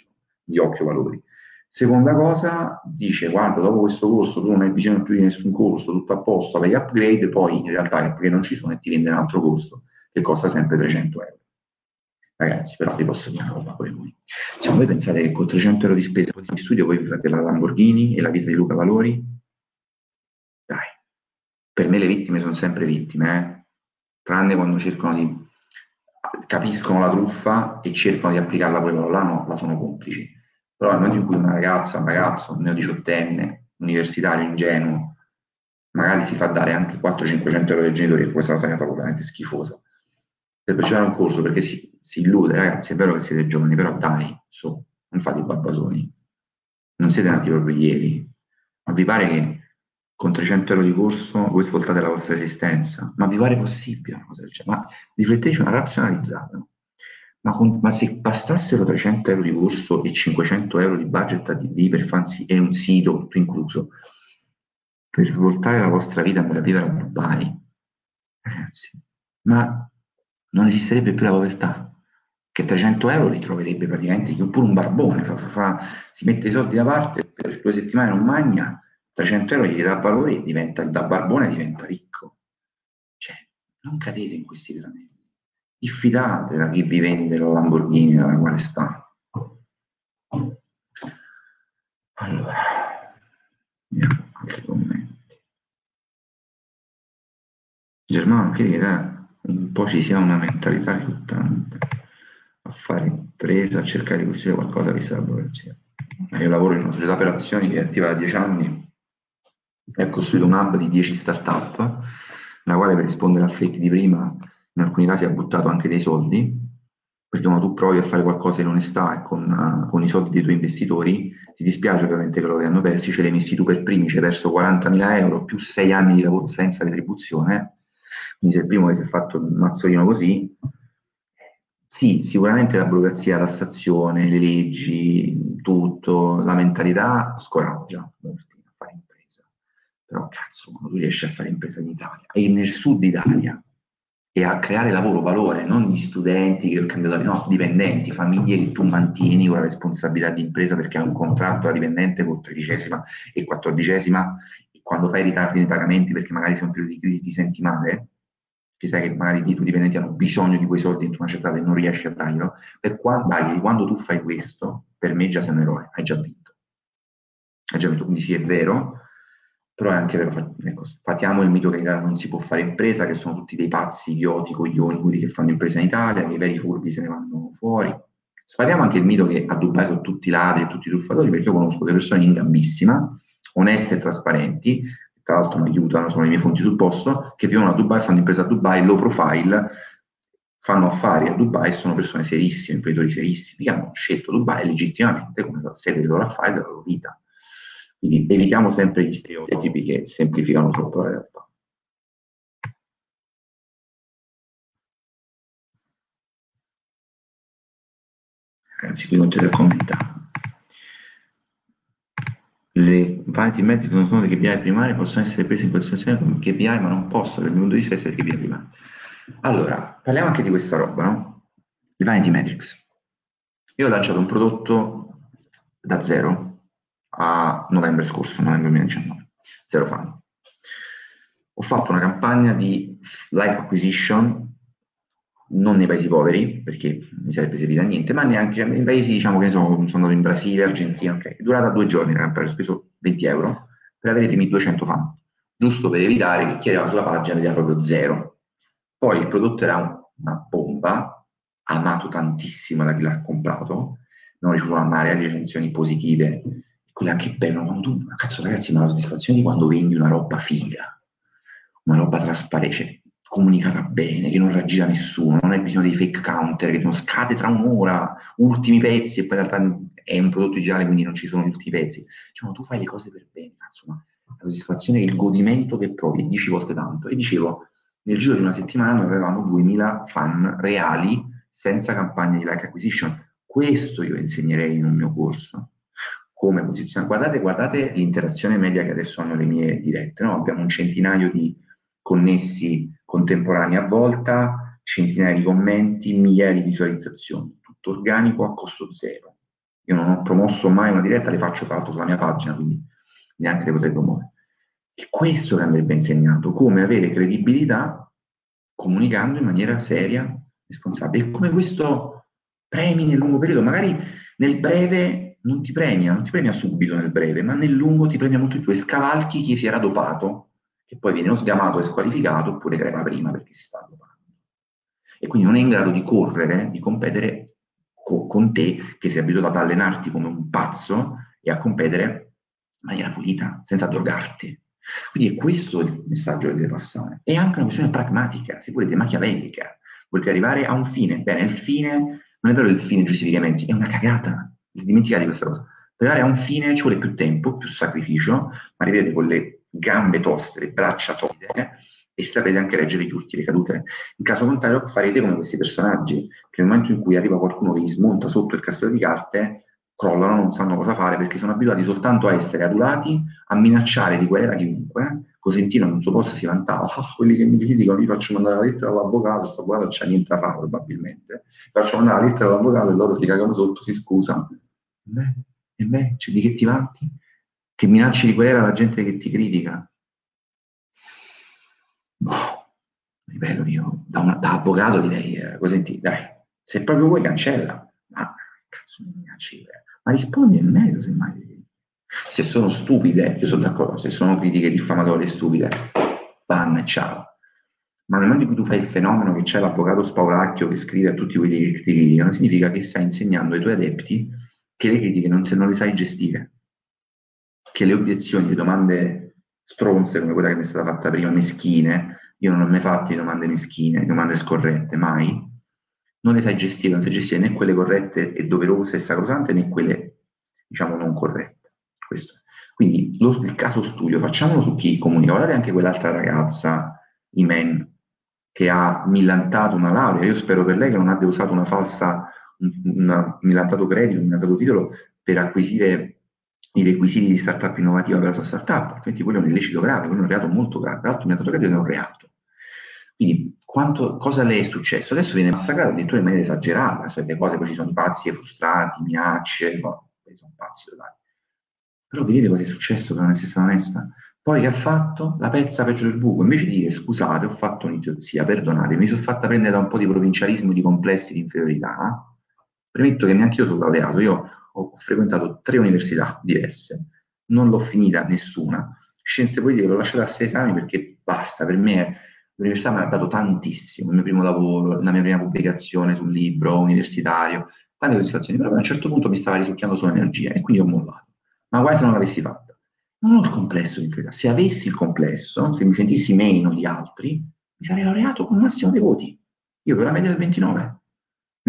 di occhio valori. Seconda cosa, dice guarda, dopo questo corso tu non hai bisogno più di nessun corso, tutto a posto, vai upgrade, poi in realtà è perché non ci sono e ti vende un altro corso che costa sempre 300 euro. Ragazzi, però vi posso dire una roba pure voi. Cioè, voi pensate che con 300 euro di spesa di studio voi vi fate la Lamborghini e la vita di Luca Valori? Per me le vittime sono sempre vittime, eh? tranne quando cercano di capiscono la truffa e cercano di applicarla poi loro, là no, la sono complici. Però nel momento in cui una ragazza, un ragazzo, un neodiciottenne, universitario, ingenuo, magari si fa dare anche 400-500 euro dai genitori, e questa è proprio veramente schifosa, per partecipare a un corso, perché si, si, illude, ragazzi, è vero che siete giovani, però dai, su, non fate i babbasoni, non siete nati proprio ieri, ma vi pare che con 300 euro di corso voi svoltate la vostra esistenza? Ma vi pare possibile una cosa del genere? Ma rifletteteci una razionalizzata. Ma, con, ma, se passassero 300 euro di corso e 500 euro di budget ADV per fansi e un sito tutto incluso, per svoltare la vostra vita e andare a vivere a Dubai, ragazzi, ma non esisterebbe più la povertà. Che 300 euro li troverebbe praticamente pure un barbone, fa, fa, fa, si mette i soldi da parte, per due settimane non magna, 300 euro gli dà valore e diventa, da barbone diventa ricco. Cioè, non cadete in questi tranelli diffidate da chi vi vende la Lamborghini dalla quale sta. Allora, vediamo altri commenti. Germano che un po' ci sia una mentalità riluttante a fare impresa, a cercare di costruire qualcosa vista la burocrazia. Io lavoro in una società per azioni che è attiva da dieci anni ha costruito un hub di 10 start-up, nella quale per rispondere al fake di prima in alcuni casi ha buttato anche dei soldi, perché quando tu provi a fare qualcosa in onestà e con, uh, con, i soldi dei tuoi investitori, ti dispiace ovviamente che loro li hanno persi, ce li hai messi tu per primi, ci hai perso 40.000 euro più 6 anni di lavoro senza retribuzione, quindi sei il primo che si è fatto un mazzolino così, sì, sicuramente la burocrazia, la stazione, le leggi, tutto, la mentalità scoraggia impresa. Però cazzo, quando tu riesci a fare impresa in Italia e nel sud Italia, e a creare lavoro, valore, non gli studenti che ho cambiato, no, dipendenti, famiglie che tu mantieni con la responsabilità di impresa perché hai un contratto da dipendente con tredicesima e quattordicesima e quando fai ritardi nei pagamenti perché magari sei un periodo di crisi ti senti male, che sai che magari i tuoi dipendenti hanno bisogno di quei soldi entro una certa data e non riesci a darglielo, per quando, quando tu fai questo, per me già sei un eroe, hai già vinto. Hai già vinto, quindi sì, è vero, però è anche vero, ecco, fatiamo il mito che in Italia non si può fare impresa, che sono tutti dei pazzi, idioti, coglioni, quelli che fanno impresa in Italia, i veri furbi se ne vanno fuori. Sfatiamo anche il mito che a Dubai sono tutti ladri tutti truffatori, perché io conosco delle persone in gambissima, oneste e trasparenti, tra l'altro mi aiutano, sono le mie fonti sul posto, che vivono a Dubai, fanno impresa a Dubai, low profile, fanno affari a Dubai e sono persone serissime, imprenditori serissimi, che hanno scelto Dubai legittimamente come sede dei loro affari della loro vita quindi evitiamo sempre gli stereotipi che semplificano troppo la realtà. Ragazzi, qui continuate a commentare. Le vanity metric non sono dei KPI primari, possono essere prese in considerazione come KPI, ma non possono, dal mio punto di vista, essere KPI primari. Allora, parliamo anche di questa roba, no? I vanity metrics. Io ho lanciato un prodotto da zero a novembre scorso, novembre 2019, zero fan. Ho fatto una campagna di live acquisition non nei paesi poveri, perché mi sarebbe servita a niente, ma neanche nei paesi, diciamo che ne so, sono andato in Brasile, Argentina, ok, è durata due giorni la campagna, ho speso 20 euro per avere i primi 200 fan, giusto per evitare che chi arrivava sulla pagina vedeva proprio zero. Poi il prodotto era una bomba, amato tantissimo da chi l'ha comprato, non ricevuto una marea di recensioni positive, quelle anche bello, quando tu, cazzo ragazzi, ma la soddisfazione di quando vendi una roba figa, una roba trasparente, comunicata bene, che non raggira nessuno, non hai bisogno dei fake counter, che non scade tra un'ora, ultimi pezzi, e poi in realtà è un prodotto digitale, quindi non ci sono gli ultimi pezzi. Diciamo, tu fai le cose per bene, cazzo, ma la soddisfazione, il godimento che provi è 10 volte tanto. E dicevo, nel giro di una settimana noi avevamo 2000 fan reali senza campagna di like acquisition. Questo io insegnerei in un mio corso. Come posizionare. Guardate, guardate l'interazione media che adesso hanno le mie dirette. No? Abbiamo un centinaio di connessi contemporanei a volta, centinaia di commenti, migliaia di visualizzazioni, tutto organico a costo zero. Io non ho promosso mai una diretta, le faccio tra sulla mia pagina, quindi neanche le potrei promuovere. È questo che andrebbe insegnato, come avere credibilità comunicando in maniera seria, responsabile. E come questo premi nel lungo periodo, magari nel breve non ti premia, non ti premia subito nel breve, ma nel lungo ti premia molto di più e scavalchi chi si era dopato che poi viene o sgamato e squalificato oppure crepa prima perché si sta dopando. E quindi non è in grado di correre, di competere co- con te che sei abituato ad allenarti come un pazzo e a competere in maniera pulita, senza drogarti. Quindi è questo il messaggio che deve passare. È anche una questione pragmatica, se volete, machiavellica. Volete arrivare a un fine. Bene, il fine, non è vero il fine giustifica i mezzi, è una cagata. Dimenticate questa cosa. Per arrivare a un fine ci vuole più tempo, più sacrificio, ma rivedete con le gambe toste, le braccia toste e sapete anche leggere gli urti, le cadute. In caso contrario farete come questi personaggi, che nel momento in cui arriva qualcuno che gli smonta sotto il castello di carte, crollano, non sanno cosa fare perché sono abituati soltanto a essere adulati, a minacciare di querela chiunque. Cosentino non suo posto si vantava, ah, quelli che mi criticano, gli faccio mandare la lettera all'avvocato, questo avvocato non c'ha niente da fare probabilmente, faccio mandare la lettera all'avvocato e loro si cagano sotto, si scusano. E beh, e beh, cioè, di che ti vanti? che minacci di querela alla gente che ti critica. Boh, ripeto io, da, una, da avvocato direi, eh, senti, dai, se proprio vuoi cancella, ma cazzo mi minacci? Ma rispondi nel merito semmai. Se sono stupide, io sono d'accordo, se sono critiche diffamatorie stupide, ban e ciao. Ma nel momento in cui tu fai il fenomeno che c'è l'avvocato spauracchio che scrive a tutti quelli che ti criticano, significa che stai insegnando ai tuoi adepti che le critiche non, se non le sai gestire che le obiezioni, le domande stronze come quella che mi è stata fatta prima, meschine, io non ho mai fatto domande meschine, domande scorrette, mai, non le sai gestire, non sai gestire né quelle corrette e doverose e sacrosante né quelle, diciamo, non corrette. Questo. Quindi lo, il caso studio, facciamolo su chi comunica. Guardate anche quell'altra ragazza, Imen, che ha millantato una laurea. Io spero per lei che non abbia usato una falsa, un, un millantato credito, un millantato titolo per acquisire i requisiti di startup innovativa per la sua startup, altrimenti quello è un illecito grave, quello è un reato molto grave, tra l'altro il metodo è un reato. Quindi quanto, cosa le è successo? Adesso viene massacrato addirittura in maniera esagerata, cioè le cose poi ci sono i pazzi e frustrati, minacce, no, sono pazzi totali. Però vedete cosa è successo non essere stata onesta? Poi che ha fatto? La pezza peggio del buco. Invece di dire scusate, ho fatto un'idiozia, perdonatemi, mi sono fatta prendere da un po' di provincialismo, di complessi, di inferiorità. Premetto che neanche io sono laureato, io ho frequentato tre università diverse, non l'ho finita nessuna. Scienze politiche l'ho lasciata a sei esami perché basta, per me l'università mi ha dato tantissimo, il mio primo lavoro, la mia prima pubblicazione sul libro universitario, tante soddisfazioni, però a un certo punto mi stava risucchiando sull'energia e quindi ho mollato. Ma quasi non l'avessi fatta. Non ho il complesso di inferiorità. Se avessi il complesso, se mi sentissi meno di altri, mi sarei laureato con il massimo dei voti. Io per la media del 29.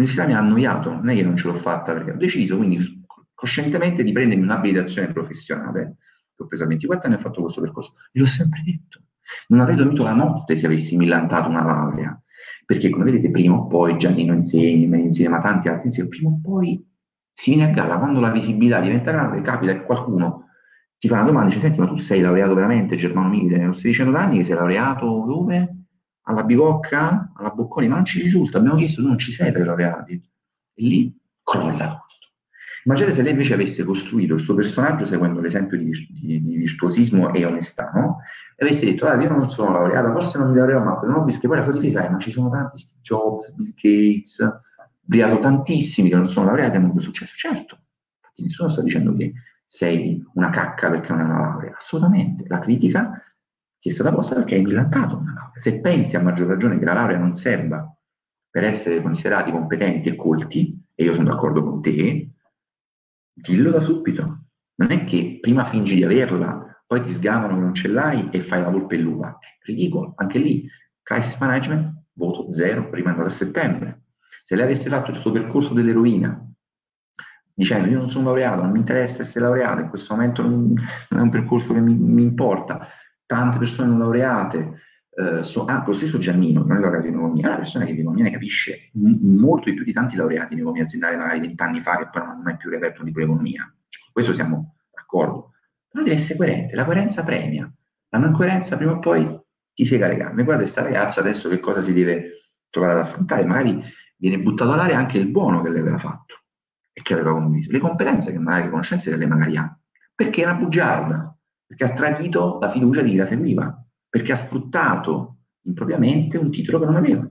L'università mi ha annoiato, non è che non ce l'ho fatta perché ho deciso, quindi coscientemente di prendermi un'abilitazione professionale, che ho preso a 24 anni e ho fatto questo percorso. E l'ho sempre detto. Non avrei dormito la notte se avessi millantato una laurea, perché come vedete prima o poi Giannino insegna, me insegna, ma tanti altri insieme, prima o poi si viene a galla quando la visibilità diventa grande, capita che qualcuno ti fa una domanda e dice, senti, ma tu sei laureato veramente, Germano Milite, non stai dicendo da anni che sei laureato dove? Alla Bicocca? Alla Bocconi? Ma non ci risulta, abbiamo chiesto, tu non ci sei tra i laureati. E lì crolla tutto. Immaginate se lei invece avesse costruito il suo personaggio seguendo l'esempio di, di, di virtuosismo e onestà, no? E avesse detto, guarda, io non sono laureata, forse non mi laureerò, ma non ho visto che poi la sua difesa è, ma ci sono tanti Jobs, Bill Gates, briato tantissimi che non sono laureati e hanno avuto successo. Certo, nessuno sta dicendo che sei una cacca perché non hai una laurea. Assolutamente. La critica ti è stata posta perché hai millantato una laurea. Se pensi a maggior ragione che la laurea non serva per essere considerati competenti e colti, e io sono d'accordo con te, dillo da subito. Non è che prima fingi di averla, poi ti sgamano che non ce l'hai e fai la volpelluva. È ridicolo. Anche lì, crisis management, voto zero, rimandato a settembre. Se lei avesse fatto il suo percorso dell'eroina, dicendo io non sono laureato, non mi interessa essere laureato, in questo momento non, non è un percorso che mi, mi, importa, tante persone non laureate, eh, so, ah, lo stesso Giannino, non è laureato in economia, è una persona che di economia ne capisce m- molto di più di tanti laureati in economia aziendale magari vent'anni fa che poi non mai più libro di economia, cioè, su questo siamo d'accordo, però deve essere coerente, la coerenza premia, la non coerenza prima o poi ti sega le gambe, guarda questa ragazza adesso che cosa si deve trovare ad affrontare, magari viene buttato all'aria anche il buono che lei aveva fatto e che aveva condiviso, le competenze che magari, le conoscenze che lei magari ha, perché è una bugiarda, perché ha tradito la fiducia di chi la seguiva, perché ha sfruttato impropriamente un titolo che non aveva.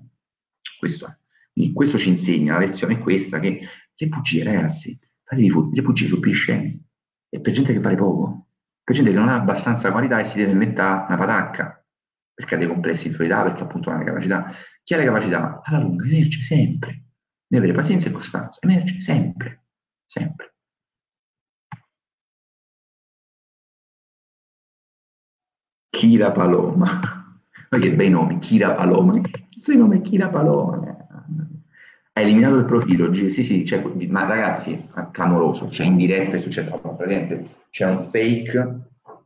Questo è. Quindi questo ci insegna, la lezione è questa, che le bugie, ragazzi, fatevi le bugie su scemi, è per gente che vale poco, per gente che non ha abbastanza qualità e si deve inventare una patacca, perché ha dei complessi di inferiorità, perché appunto non ha le capacità. Chi ha le capacità, alla lunga emerge sempre, Deve avere pazienza e costanza, emerge sempre, sempre. Kira Paloma. Ma che bei nomi, Kira Paloma. Questo nome è Kira Paloma. Ha eliminato il profilo, sì sì, cioè, ma ragazzi, clamoroso, cioè in diretta è successo, praticamente c'è un fake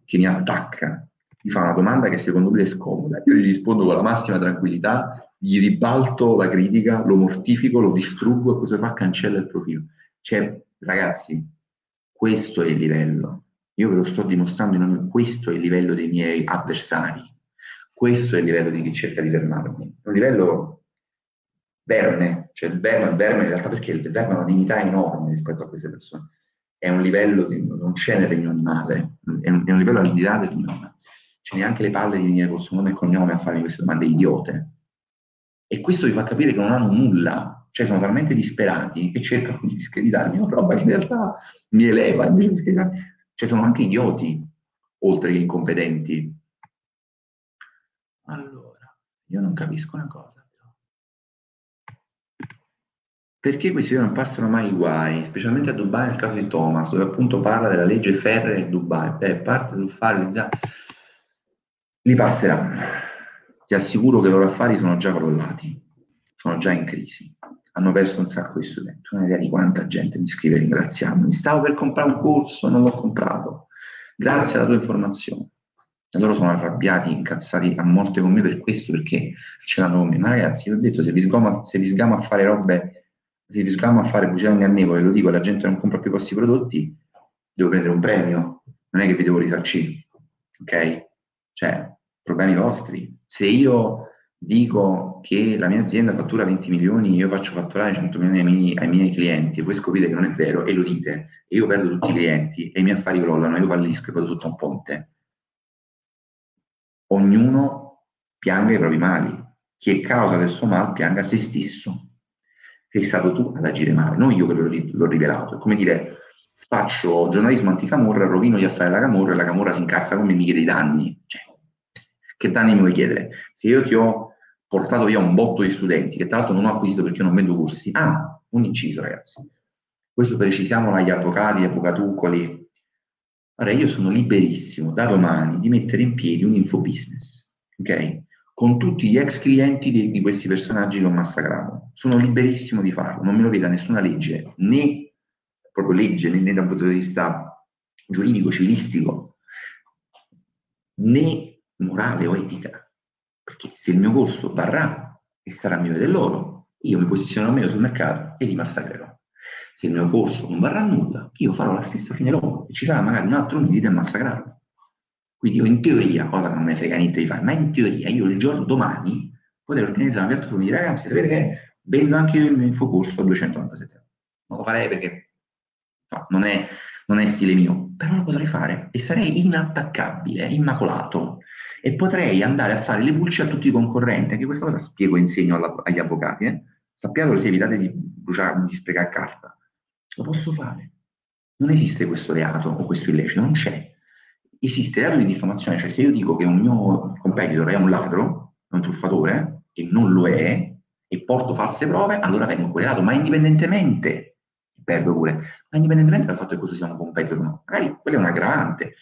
che mi attacca, mi fa una domanda che secondo lui è scomoda, io gli rispondo con la massima tranquillità gli ribalto la critica, lo mortifico, lo distruggo e cosa fa? Cancella il profilo. Cioè, ragazzi, questo è il livello. Io ve lo sto dimostrando, in ogni... questo è il livello dei miei avversari. Questo è il livello di chi cerca di fermarmi. Un livello verme, cioè il verme verme in realtà perché il verme ha una dignità enorme rispetto a queste persone. È un livello che non c'è nel regno animale, è un, è un livello al di là del regno animale. C'è neanche le palle di venire col suo nome e cognome a fare queste domande idiote e questo vi fa capire che non hanno nulla, cioè sono talmente disperati che cercano di discreditarmi una roba che in realtà mi eleva invece di discreditarmi. Cioè sono anche idioti, oltre che incompetenti. Allora, io non capisco una cosa. Perché questi non passano mai i guai, specialmente a Dubai nel caso di Thomas, dove appunto parla della legge ferrea di Dubai. Beh, parte sul fare, li passeranno ti assicuro che i loro affari sono già crollati, sono già in crisi, hanno perso un sacco di studenti. Non hai idea di quanta gente mi scrive ringraziandomi. Stavo per comprare un corso, non l'ho comprato. Grazie alla tua informazione. E loro sono arrabbiati, incazzati a morte con me per questo, perché ce l'hanno con me. Ma ragazzi, vi ho detto, se vi sgamo, se vi sgamo a fare robe, se vi sgamo a fare pubblicità ingannevole, lo dico, la gente non compra più i vostri prodotti, devo prendere un premio, non è che vi devo risarcire. Ok? Cioè, problemi vostri. Se io dico che la mia azienda fattura 20 milioni, io faccio fatturare 100 milioni ai miei, ai miei clienti e voi scoprite che non è vero e lo dite, e io perdo tutti i clienti e i miei affari crollano, io fallisco e vado tutto a un ponte. Ognuno pianga i propri mali. Chi è causa del suo mal pianga se stesso. Sei stato tu ad agire male, non io che l'ho, l'ho rivelato. È come dire, faccio giornalismo anticamorra, rovino gli affari alla camorra e la camorra si incazza con me e mi chiede i danni. Cioè, che danni mi vuoi chiedere? Se io ti ho portato via un botto di studenti, che tra l'altro non ho acquisito perché non vendo corsi, ah, un inciso ragazzi, questo precisiamolo agli avvocati, agli avvocatuccoli. Ora, io sono liberissimo da domani di mettere in piedi un infobusiness, ok? Con tutti gli ex clienti di, di questi personaggi che ho massacrato. Sono liberissimo di farlo, non me lo veda nessuna legge, né proprio legge, né, né dal punto di vista giuridico, civilistico, né morale o etica, perché se il mio corso varrà e sarà migliore del loro, io mi posizionerò meglio sul mercato e li massacrerò. se il mio corso non varrà nulla, io farò la stessa fine loro e ci sarà magari un altro milite a massacrarlo. Quindi io in teoria, cosa che non mi frega niente di fare, ma in teoria io il giorno domani potrei organizzare una piattaforma di ragazzi, sapete che vendo anche io il mio infocorso a 297 euro. Non lo farei perché no, non, è, non è stile mio, però lo potrei fare e sarei inattaccabile, immacolato e potrei andare a fare le pulci a tutti i concorrenti, anche questa cosa spiego e insegno alla, agli avvocati, eh? sappiatelo se evitate di bruciare, di sprecare carta, lo posso fare. Non esiste questo reato o questo illecito, non c'è. Esiste il reato di diffamazione, cioè se io dico che un mio competitor è un ladro, è un truffatore, e non lo è, e porto false prove, allora vengo querelato, ma indipendentemente, perdo pure, ma indipendentemente dal fatto che questo sia un competitor, magari quello è un aggravante,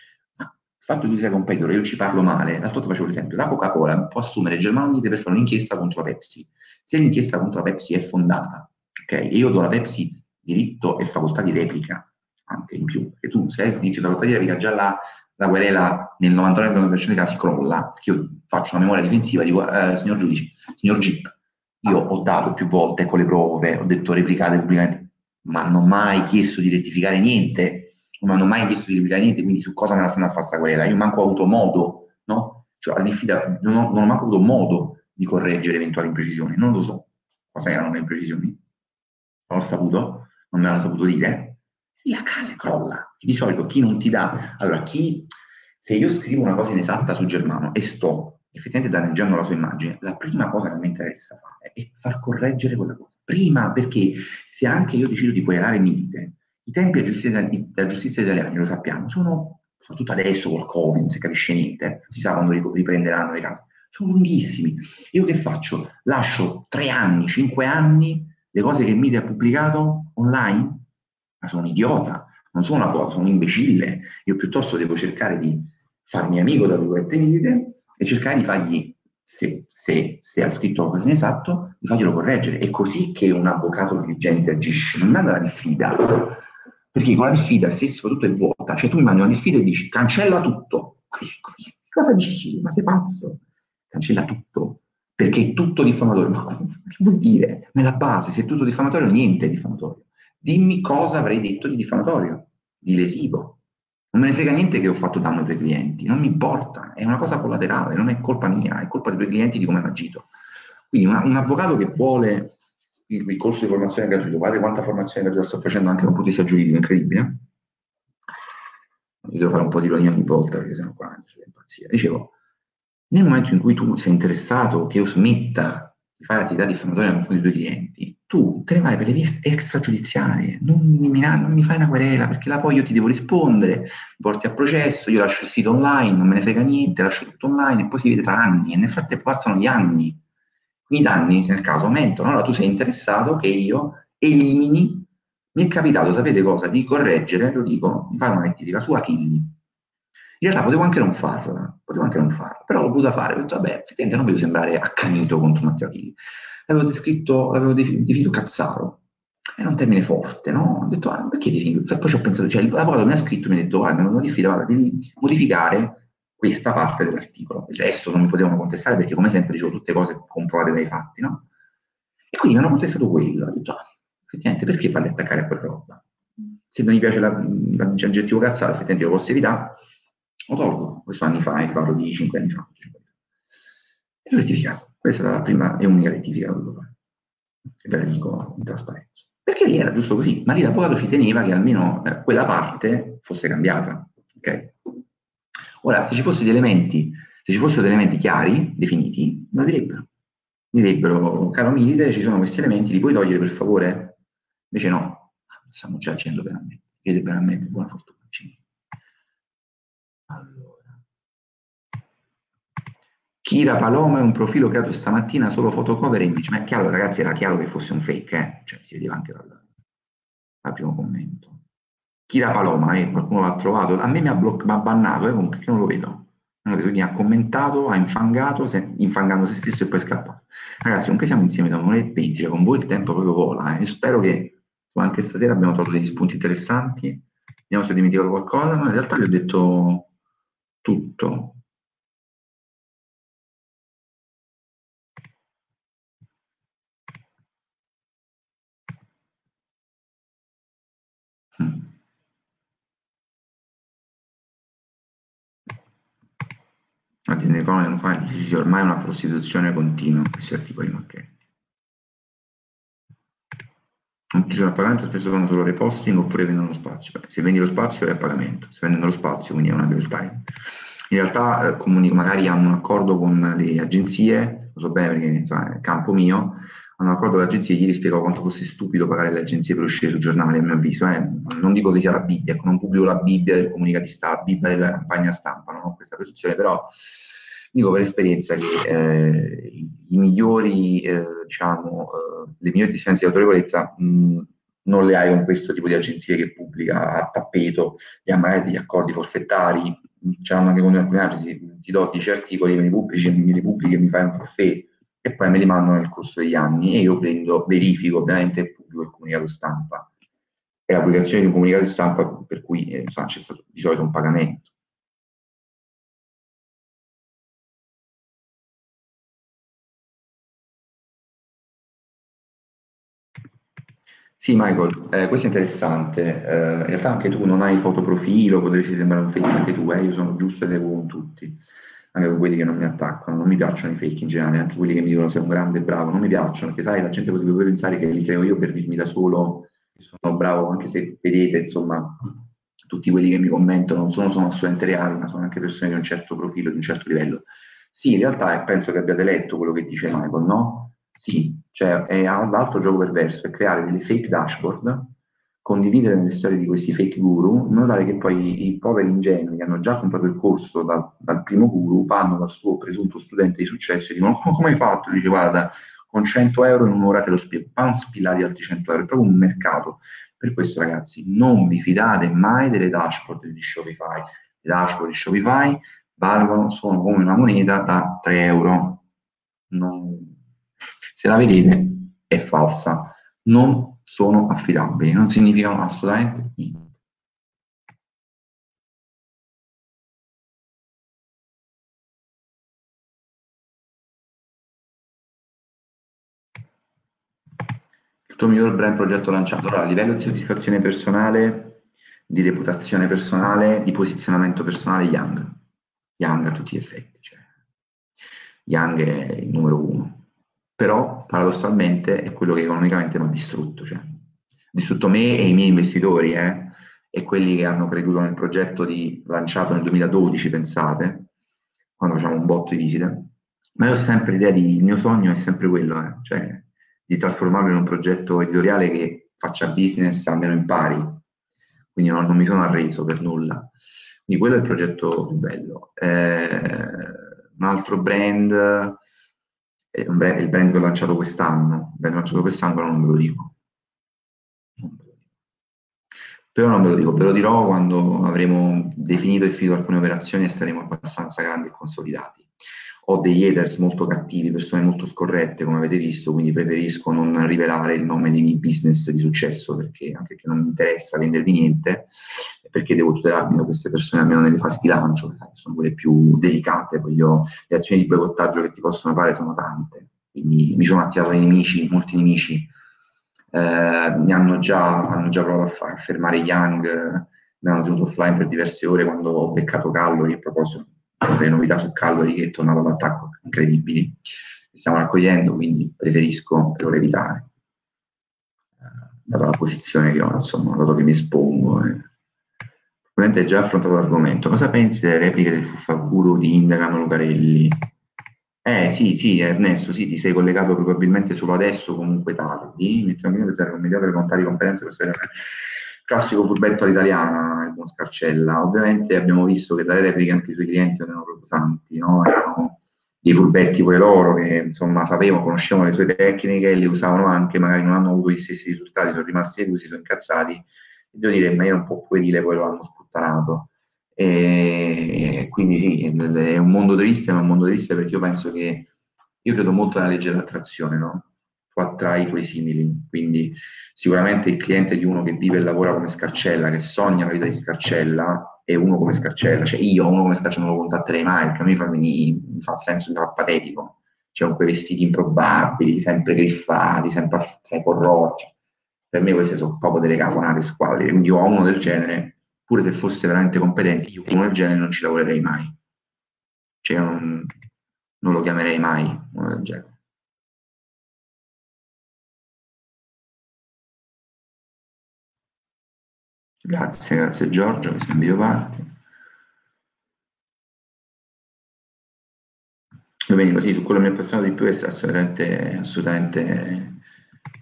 il fatto che tu sia competitor, io ci parlo male, l'altro volta facevo l'esempio, la Coca-Cola può assumere Germano Unite per fare un'inchiesta contro la Pepsi. Se l'inchiesta contro la Pepsi è fondata, ok, e io do alla Pepsi diritto e facoltà di replica, anche in più, perché tu se hai diritto e facoltà di replica già la, la querela nel 99% dei casi crolla, perché io faccio una memoria difensiva, dico, eh, signor giudice, signor Gip, io ho dato più volte con le prove, ho detto replicate pubblicamente, ma non ho mai chiesto di rettificare niente, non hanno mai chiesto di replicare niente, quindi su cosa me la stanno a fare sta querela? Io manco ho avuto modo, no? Cioè, alla diffida, non ho, non ho manco avuto modo di correggere eventuali imprecisioni, non lo so. Cosa erano le imprecisioni? Non ho saputo, non me l'hanno saputo dire. La calle crolla. Di solito chi non ti dà... Allora, chi... Se io scrivo una cosa inesatta su Germano e sto effettivamente danneggiando la sua immagine, la prima cosa che mi interessa fare è far correggere quella cosa. Prima, perché se anche io decido di querelare Milite, i tempi della giustizia, della giustizia italiana, lo sappiamo, sono, soprattutto adesso col Covid, non si capisce niente, si sa quando riprenderanno le case, sono lunghissimi. Io che faccio? Lascio tre anni, cinque anni, le cose che Mite ha pubblicato online? Ma sono un idiota, non sono una cosa, sono un imbecille. Io piuttosto devo cercare di farmi amico da virgolette Mite e cercare di fargli, se, se, se ha scritto qualcosa di esatto, di farglielo correggere. È così che un avvocato diligente agisce, non manda la diffida perché con la diffida, se soprattutto è vuota, cioè tu mi mandi una diffida e dici cancella tutto. Cosa dici? Ma sei pazzo? Cancella tutto. Perché è tutto diffamatorio. Ma che vuol dire? Nella base, se è tutto diffamatorio, niente è diffamatorio. Dimmi cosa avrei detto di diffamatorio, di lesivo. Non me ne frega niente che ho fatto danno ai tuoi clienti, non mi importa, è una cosa collaterale, non è colpa mia, è colpa dei tuoi clienti di come hanno agito. Quindi una, un avvocato che vuole il, il corso di formazione gratuito, guardate quanta formazione gratuita sto facendo anche da un punto di vista giuridico, incredibile. Io devo fare un po' di ironia ogni volta perché sennò qua c'è impazzire. Dicevo, nel momento in cui tu sei interessato che io smetta di fare attività diffamatorie nei confronti dei tuoi clienti, tu te ne vai per le vie extragiudiziarie, non mi, non mi fai una querela perché là poi io ti devo rispondere, mi porti a processo, io lascio il sito online, non me ne frega niente, lascio tutto online e poi si vede tra anni e nel frattempo passano gli anni i danni nel caso aumentano, allora tu sei interessato che io elimini, mi è capitato, sapete cosa, di correggere, lo dico, di fare una rettifica su Achilli. In realtà potevo anche non farla, potevo anche non farla, però l'ho voluta fare, ho detto, vabbè, effettivamente non voglio sembrare accanito contro Matteo Achilli. L'avevo descritto, l'avevo definito cazzaro, era un termine forte, no? Ho detto, ah, perché definito? Poi ci ho pensato, cioè l'avvocato mi ha scritto, mi ha detto, guarda, guarda, devi modificare questa parte dell'articolo. Il resto non mi potevano contestare perché, come sempre, dicevo tutte cose comprovate dai fatti, no? E quindi mi hanno contestato quello. Ho detto, ah, effettivamente, perché farli attaccare a quella roba? Se non gli piace l'aggettivo cazzaro, effettivamente lo posso evitare, lo tolgo. Questo anni fa, eh, parlo di 5 anni fa. E l'ho rettificato. Questa è stata la prima e unica rettifica che ho fare. E ve la dico in trasparenza. Perché lì era giusto così, ma lì l'avvocato ci teneva che almeno eh, quella parte fosse cambiata. Ok? Ora, se ci fossero elementi, se ci fossero elementi chiari, definiti, lo direbbero. Direbbero, caro milite, ci sono questi elementi, li puoi togliere per favore? Invece no, stiamo già dicendo penalmente. Chiede penalmente, buona fortuna. Allora. Kira Paloma è un profilo creato stamattina solo fotocover e image. Ma è chiaro, ragazzi, era chiaro che fosse un fake, eh? Cioè, si vedeva anche dal, dal primo commento. Kira Paloma, eh, qualcuno l'ha trovato, a me mi ha, bloc- mi ha bannato, eh, perché non lo vedo. Non lo vedo, quindi ha commentato, ha infangato, se, infangando se stesso e poi è scappato. Ragazzi, comunque siamo insieme da un'ora e venti, cioè con voi il tempo proprio vola, eh. spero che anche stasera abbiamo trovato degli spunti interessanti. Vediamo se ho dimenticato qualcosa, no, in realtà vi ho detto tutto. Aziende economiche non fa sì, ormai una prostituzione continua questi articoli marchetti. Non ci sono pagamento, spesso fanno solo reposting oppure vendono lo spazio. Se vendi lo spazio è a pagamento, se vendono lo spazio quindi è una time. In realtà eh, magari hanno un accordo con le agenzie, lo so bene perché insomma, è campo mio, con le agenzie, ieri spiegavo quanto fosse stupido pagare le agenzie per uscire sul giornale, a mio avviso. Eh. Non dico che sia la Bibbia, ecco, non pubblico la Bibbia del stampa, la Bibbia della campagna stampa, non ho questa posizione, però dico per esperienza che eh, i, migliori, eh, diciamo, eh, le migliori distanze di autorevolezza mh, non le hai con questo tipo di agenzie che pubblica a tappeto, e ha magari degli accordi forfettari, c'hanno anche con alcune agenzie, ti do 10 articoli, me li pubblici, me li pubblichi e mi fai un forfè e poi me li mandano nel corso degli anni e io prendo, verifico ovviamente il pubblico il comunicato stampa. È l'applicazione di un comunicato stampa per cui eh, insomma, c'è stato di solito un pagamento Sì, Michael, eh, questo è interessante. Eh, in realtà anche tu non hai fotoprofilo, potresti sembrare un fake anche tu, eh? io sono giusto ed equo con tutti, anche con quelli che non mi attaccano, non mi piacciono i fake in generale, anche quelli che mi dicono sei un grande bravo, non mi piacciono, perché sai, la gente potrebbe pensare che li creo io per dirmi da solo che sono bravo, anche se vedete, insomma, tutti quelli che mi commentano non sono, sono assolutamente reali, ma sono anche persone di un certo profilo, di un certo livello. Sì, in realtà penso che abbiate letto quello che dice Michael, no? Sì, cioè è l'altro gioco perverso, è creare delle fake dashboard, condividere le storie di questi fake guru, in modo tale che poi i poveri ingenui che hanno già comprato il corso da, dal primo guru vanno dal suo presunto studente di successo e dicono come hai fatto? Dice guarda, con 100 euro in un'ora te lo spiego, non spillati altri 100 euro, è proprio un mercato. Per questo ragazzi, non vi fidate mai delle dashboard di Shopify. Le dashboard di Shopify valgono, sono come una moneta da 3 euro. Non, se la vedete è falsa, non sono affidabili, non significano assolutamente niente. Il tuo miglior brand progetto lanciato? Allora, a livello di soddisfazione personale, di reputazione personale, di posizionamento personale, Young. Young a tutti gli effetti. Cioè. Young è il numero uno però paradossalmente è quello che economicamente mi ha distrutto, cioè, distrutto me e i miei investitori, eh, e quelli che hanno creduto nel progetto di, lanciato nel 2012, pensate, quando facciamo un botto di visite. Ma io ho sempre l'idea di, il mio sogno è sempre quello, eh, cioè di trasformarlo in un progetto editoriale che faccia business almeno in pari, quindi non, non mi sono arreso per nulla. Quindi quello è il progetto più bello. Eh, un altro brand è, il brand che ho lanciato quest'anno, il brand lanciato quest'anno non ve lo dico. Però non ve lo dico, ve lo dirò quando avremo definito e finito alcune operazioni e saremo abbastanza grandi e consolidati. Ho degli haters molto cattivi, persone molto scorrette, come avete visto, quindi preferisco non rivelare il nome dei miei business di successo perché anche che non mi interessa vendervi niente, perché devo tutelarmi da queste persone almeno nelle fasi di lancio, che sono quelle più delicate, poi io, le azioni di boicottaggio che ti possono fare sono tante, quindi mi sono attivato nemici, molti nemici, eh, mi hanno già, hanno già provato a, far, a fermare Young, mi hanno tenuto offline per diverse ore quando ho beccato Callori a proposito le novità su Calvary che è tornato all'attacco incredibili stiamo raccogliendo, quindi preferisco per ora evitare, eh, data la posizione che ho, insomma, dato che mi espongo. Eh. Probabilmente hai già affrontato l'argomento. Cosa pensi delle repliche del Fuffaguru di Indagano Lucarelli? Eh sì, sì, Ernesto, sì, ti sei collegato probabilmente solo adesso, comunque tardi. Mettiamo in pensare con miliardi di contare competenze per sapere classico furbetto all'italiana, il buon Scarcella. Ovviamente abbiamo visto che dalle repliche anche i suoi clienti erano proprio santi, no? erano dei furbetti pure loro che insomma sapevano, conoscevano le sue tecniche e le usavano anche, magari non hanno avuto gli stessi risultati, sono rimasti delusi, sono incazzati. Devo dire, ma io un po' puerile poi lo hanno sputtanato. E quindi sì, è un mondo triste, ma è un mondo triste perché io penso che io credo molto nella legge dell'attrazione, no? Tu attrai i tuoi simili, quindi sicuramente il cliente di uno che vive e lavora come Scarcella, che sogna la vita di Scarcella, è uno come Scarcella. Cioè io uno come Scarcella non lo contatterei mai, perché a me fa, mi, mi fa senso, mi fa patetico. Cioè con quei vestiti improbabili, sempre griffati, sempre sai, corrotti. per me queste sono proprio delle caponate squadre, quindi io ho uno del genere, pure se fosse veramente competente, io uno del genere non ci lavorerei mai. Cioè non, non lo chiamerei mai uno del genere. Grazie, grazie Giorgio, che sei parte. Domenico, sì, su quello mi appassiona di più è assolutamente, assolutamente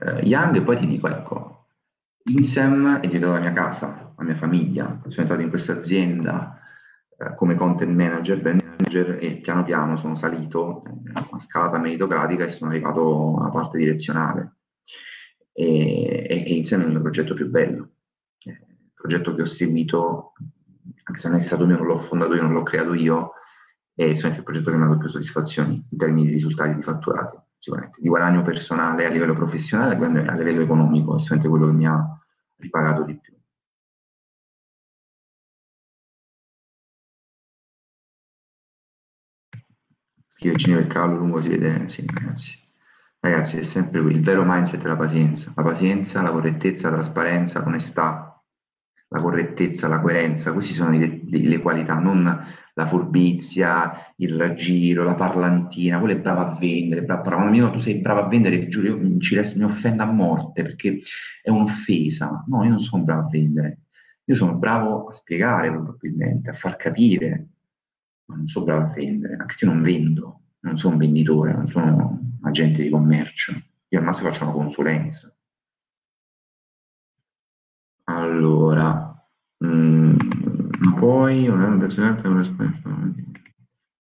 eh, Young e poi ti dico, ecco, Insem è diventata la mia casa, la mia famiglia, sono entrato in questa azienda eh, come content manager, brand manager e piano piano sono salito eh, una scalata meritocratica e sono arrivato alla parte direzionale. E, e, e Insem è il mio progetto più bello, eh, il progetto che ho seguito, anche se non è stato mio, non l'ho fondato io, non l'ho creato io, è sicuramente il progetto che mi ha dato più soddisfazioni in termini di risultati di fatturati sicuramente, di guadagno personale a livello professionale e a livello economico, è sicuramente quello che mi ha ripagato di più. Scrive Ginevra il cavallo lungo si vede, sì ragazzi. Ragazzi è sempre qui, il vero mindset è la pazienza, la pazienza, la correttezza, la trasparenza, l'onestà, la correttezza, la coerenza, queste sono le, le qualità, non la furbizia, il raggiro, la parlantina, quello è bravo a vendere, bravo, bravo. Mio, tu sei bravo a vendere, giuro, io ci resto, mi offendo a morte perché è un'offesa. No, io non sono bravo a vendere, io sono bravo a spiegare probabilmente, a far capire, ma non sono bravo a vendere, anche io non vendo, non sono un venditore, non sono agente di commercio, io al massimo faccio una consulenza. Allora, mh, mm, poi un precedente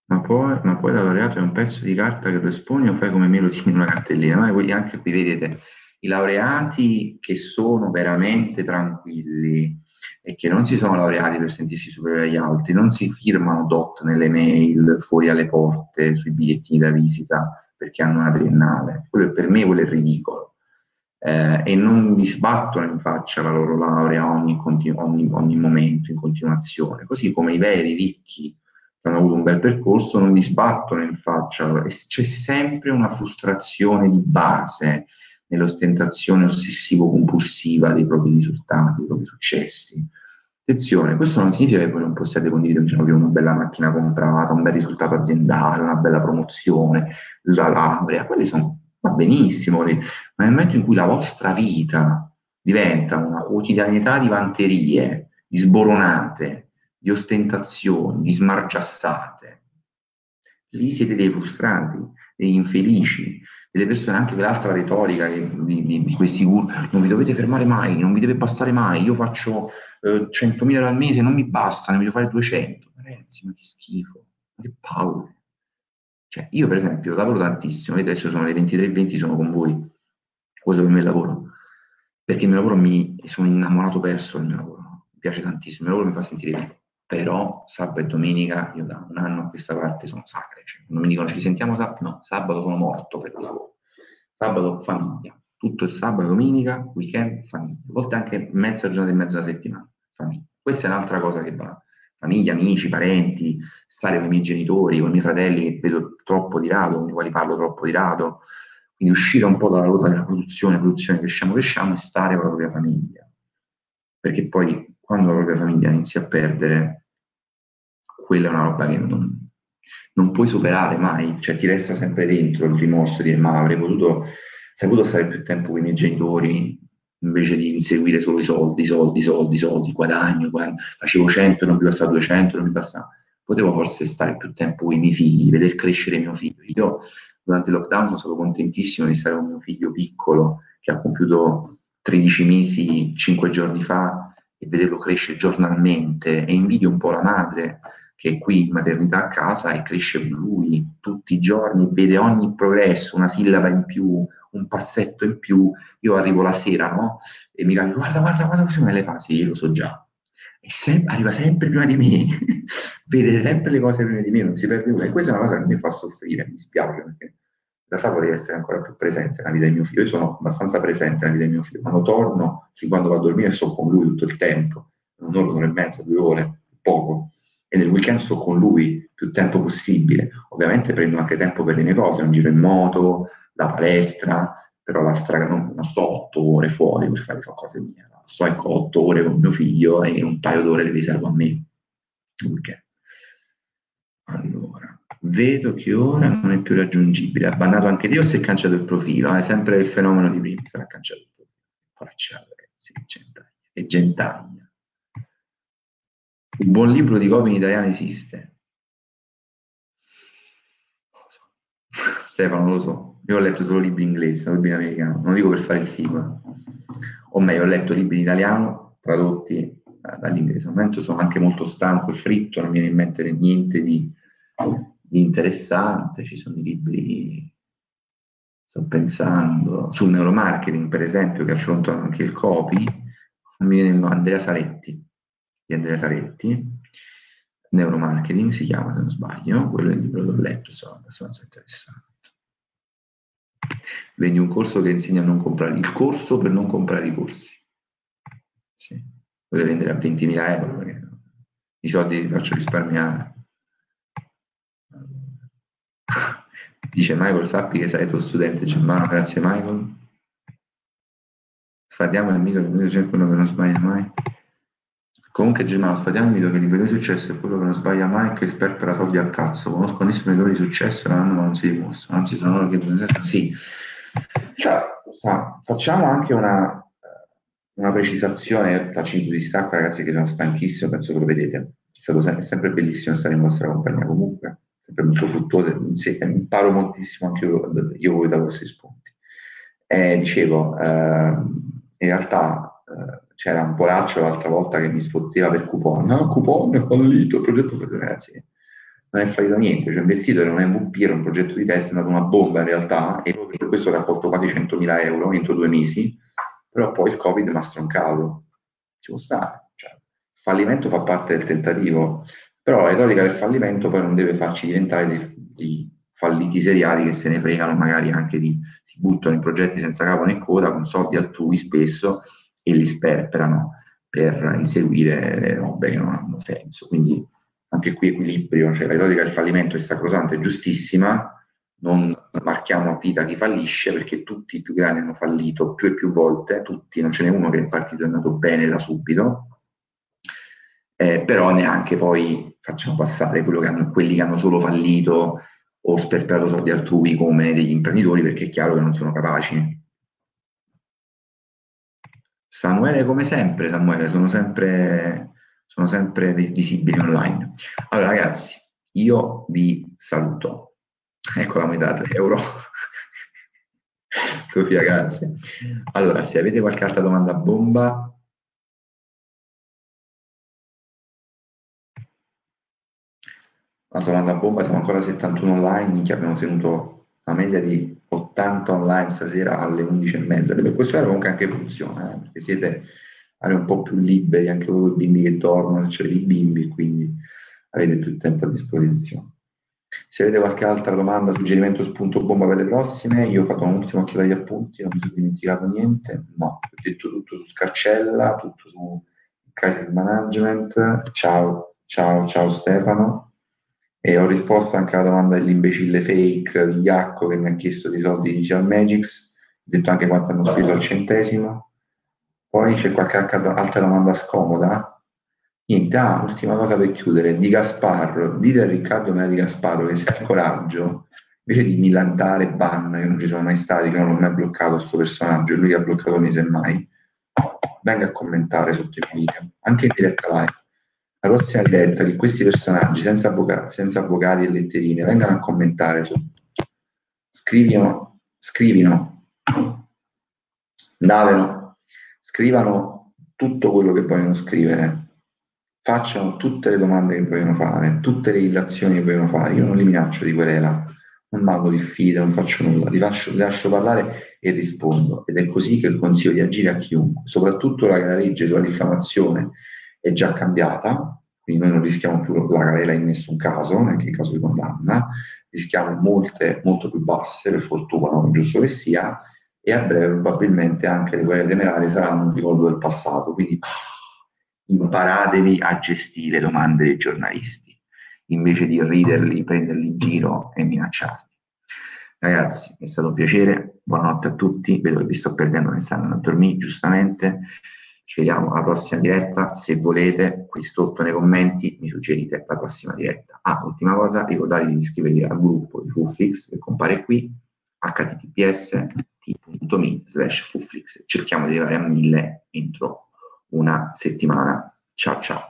ma poi, ma poi laureato è un pezzo di carta che tu esponi o fai come me lo tieni in una cartellina? Ma anche qui vedete i laureati che sono veramente tranquilli e che non si sono laureati per sentirsi superiori agli altri, non si firmano dot nelle mail fuori alle porte sui bigliettini da visita perché hanno una triennale. Quello, per me quello è ridicolo. Eh, e non vi sbattono in faccia la loro laurea ogni, continu- ogni, ogni, momento, in continuazione, così come i veri ricchi che hanno avuto un bel percorso non vi sbattono in faccia, c'è sempre una frustrazione di base nell'ostentazione ossessivo-compulsiva dei propri risultati, dei propri successi. Attenzione, questo non significa che voi non possiate condividere diciamo, una bella macchina comprata, un bel risultato aziendale, una bella promozione, la laurea, quelle sono va benissimo, ma nel momento in cui la vostra vita diventa una quotidianità di vanterie, di sboronate, di ostentazioni, di smargiassate, lì siete dei frustranti, degli infelici, delle persone, anche quell'altra retorica che, di, di, di, questi guru, non vi dovete fermare mai, non vi deve bastare mai, io faccio eh, 100.000 al mese, non mi basta, ne voglio fare 200. Ragazzi, ma che schifo, ma che paure. Cioè, io per esempio lavoro tantissimo, e adesso sono le 23.20, sono con voi, questo per me il lavoro, perché il mio lavoro mi sono innamorato perso del mio lavoro, mi piace tantissimo, il mio lavoro mi fa sentire vivo, però sabato e domenica, io da un anno a questa parte sono sacre, cioè, non mi dicono ci sentiamo sabato, no, sabato sono morto per il lavoro, sabato famiglia, tutto il sabato, domenica, weekend, famiglia, a volte anche mezza giornata e mezza settimana, famiglia. Questa è un'altra cosa che va famiglia, amici, parenti, stare con i miei genitori, con i miei fratelli che vedo troppo di rado, con i quali parlo troppo di rado, quindi uscire un po' dalla ruota della produzione, produzione, cresciamo, cresciamo e stare con la propria famiglia. Perché poi quando la propria famiglia inizia a perdere, quella è una roba che non, non puoi superare mai, cioè ti resta sempre dentro il rimorso di dire ma avrei potuto, sarei potuto stare più tempo con i miei genitori, invece di inseguire solo i soldi, soldi, soldi, soldi, guadagno, guadagno. facevo 100, non mi bastava 200, non mi bastava. Potevo forse stare più tempo con i miei figli, vedere crescere mio figlio. Io durante il lockdown sono stato contentissimo di stare con mio figlio piccolo, che ha compiuto 13 mesi 5 giorni fa, e vederlo crescere giornalmente. E invidio un po' la madre che è qui in maternità a casa e cresce lui tutti i giorni, vede ogni progresso, una sillaba in più, un passetto in più, io arrivo la sera, no? E mi dico, guarda, guarda, guarda come sono le fasi, io lo so già. E sem- arriva sempre prima di me, vede sempre le cose prima di me, non si perde nulla. E questa è una cosa che mi fa soffrire, mi spiace, perché in realtà vorrei essere ancora più presente nella vita di mio figlio. Io sono abbastanza presente nella vita di mio figlio. Quando torno, fin quando vado a dormire, sto con lui tutto il tempo, un'ora, un'ora e mezza, due ore, poco. E nel weekend sto con lui più tempo possibile. Ovviamente prendo anche tempo per le mie cose, un giro in moto, la palestra, però la strada non, non, sto otto ore fuori per fare cose mie, sto ecco otto ore con mio figlio e un paio d'ore le riservo a me. Okay. Allora, vedo che ora non è più raggiungibile, ha bannato anche Dio se cancellato il profilo, è sempre il fenomeno di prima, sarà cancellato il profilo. Poraccia, sì, gentaglia. E gentaglia. Un buon libro di copie in italiano esiste. Stefano, lo so, io ho letto solo libri in inglese, libri in americano, non lo dico per fare il figo. O meglio, ho letto libri in italiano tradotti eh, dall'inglese. Al momento sono anche molto stanco e fritto, non mi viene in mente niente di, interessante. Ci sono i libri, sto pensando, sul neuromarketing, per esempio, che affrontano anche il copy. Mi viene Andrea Saletti, di Andrea Saletti, neuromarketing si chiama se non sbaglio, quello è il libro che ho letto, sono abbastanza interessante. Vendi un corso che insegna a non comprare il corso per non comprare i corsi. Sì. Potete vendere a 20.000 euro perché i soldi li faccio risparmiare. Dice Michael, sappi che sei tuo studente Germano, grazie Michael. Sfadiamo il mito che quello che non sbaglia mai. Comunque Germano, sfadiamo il mito che l'imprenditori di successo è quello che non sbaglia mai che sperpera soldi al cazzo. Conosco nessun imprenditori di successo, ma non si dimostrano, anzi sono loro che... Sì, cioè, facciamo anche una, una precisazione, faccio in distacco ragazzi che sono stanchissimo, penso che lo vedete, è stato è sempre bellissimo stare in vostra compagnia comunque, sempre molto fruttuoso, sì, imparo moltissimo anche io, io voi da questi spunti. Eh, dicevo, eh, in realtà eh, c'era un poraccio l'altra volta che mi sfotteva per coupon, no, coupon è fallito, il progetto fallito, ragazzi, non è fallito niente, cioè investito in un MVP, era un progetto di test, è stata una bomba in realtà, e per questo ho raccolto quasi 100.000 euro entro due mesi, però poi il Covid mi ha stroncato. Ci può stare. Cioè, il fallimento fa parte del tentativo, però la retorica del fallimento poi non deve farci diventare dei, dei falliti seriali che se ne fregano magari anche di, si buttano in progetti senza capo né coda, con soldi altrui spesso, e li sperperano per inseguire le robe che non hanno senso. Quindi anche qui equilibrio, cioè la retorica del fallimento è sacrosanta, è giustissima, non marchiamo a vita chi fallisce perché tutti i più grandi hanno fallito più e più volte, tutti, non ce n'è uno che il partito è andato bene da subito, eh, però neanche poi facciamo passare che hanno, quelli che hanno solo fallito o sperperato soldi altrui come degli imprenditori perché è chiaro che non sono capaci. Samuele, come sempre, Samuele, sono sempre, sono sempre visibili online. Allora ragazzi, io vi saluto Ecco la metà, 3 euro. Sofia, grazie. Allora, se avete qualche altra domanda bomba, una domanda bomba, siamo ancora a 71 online, che abbiamo tenuto una media di 80 online stasera alle 11 e mezza. Per questo era comunque anche funziona, eh, perché siete un po' più liberi, anche voi bimbi che dormono, c'è i bimbi, quindi avete più tempo a disposizione. Se avete qualche altra domanda, suggerimento, spunto bomba per le prossime, io ho fatto un'ultima occhiata agli appunti, non mi sono dimenticato niente. No, ho detto tutto su Scarcella, tutto su crisis management. Ciao, ciao, ciao Stefano. E ho risposto anche alla domanda dell'imbecille fake Vigliacco che mi ha chiesto dei soldi di Digital Magics. Ho detto anche quanto hanno speso al centesimo. Poi c'è qualche altra domanda scomoda Niente, ah, ultima cosa per chiudere, di Gasparro, dite a Riccardo Mera di Gasparro che se ha coraggio, invece di millantare ban, che non ci sono mai stati, che non ho mai bloccato questo personaggio, lui che ha bloccato me semmai, venga a commentare sotto i video, anche in diretta live. La prossima diretta che questi personaggi, senza, avvocati, senza avvocati e letterine, vengano a commentare sotto. Scrivino, scrivino, davano, scrivano tutto quello che vogliono scrivere facciano tutte le domande che vogliono fare, tutte le illazioni che vogliono fare. Io non li minaccio di querela, non mando diffide, non faccio nulla, li, faccio, li lascio parlare e rispondo. Ed è così che consiglio di agire a chiunque, soprattutto la, legge sulla diffamazione è già cambiata, quindi noi non rischiamo più la querela in nessun caso, neanche in caso di condanna, rischiamo molte, molto più basse, per fortuna, giusto che sia, e a breve probabilmente anche le querele temerarie saranno un ricordo del passato. Quindi imparatevi a gestire domande dei giornalisti, invece di riderli, prenderli in giro e minacciarli. Ragazzi, è stato un piacere, buonanotte a tutti, vedo che vi sto perdendo, mi stanno a dormire, giustamente. Ci vediamo alla prossima diretta. Se volete, qui sotto nei commenti mi suggerite la prossima diretta. Ah, ultima cosa, ricordatevi di iscrivervi al gruppo di Fuflix che compare qui, https t.me slash Fuflix. Cerchiamo di arrivare a mille entro una settimana. Ciao ciao.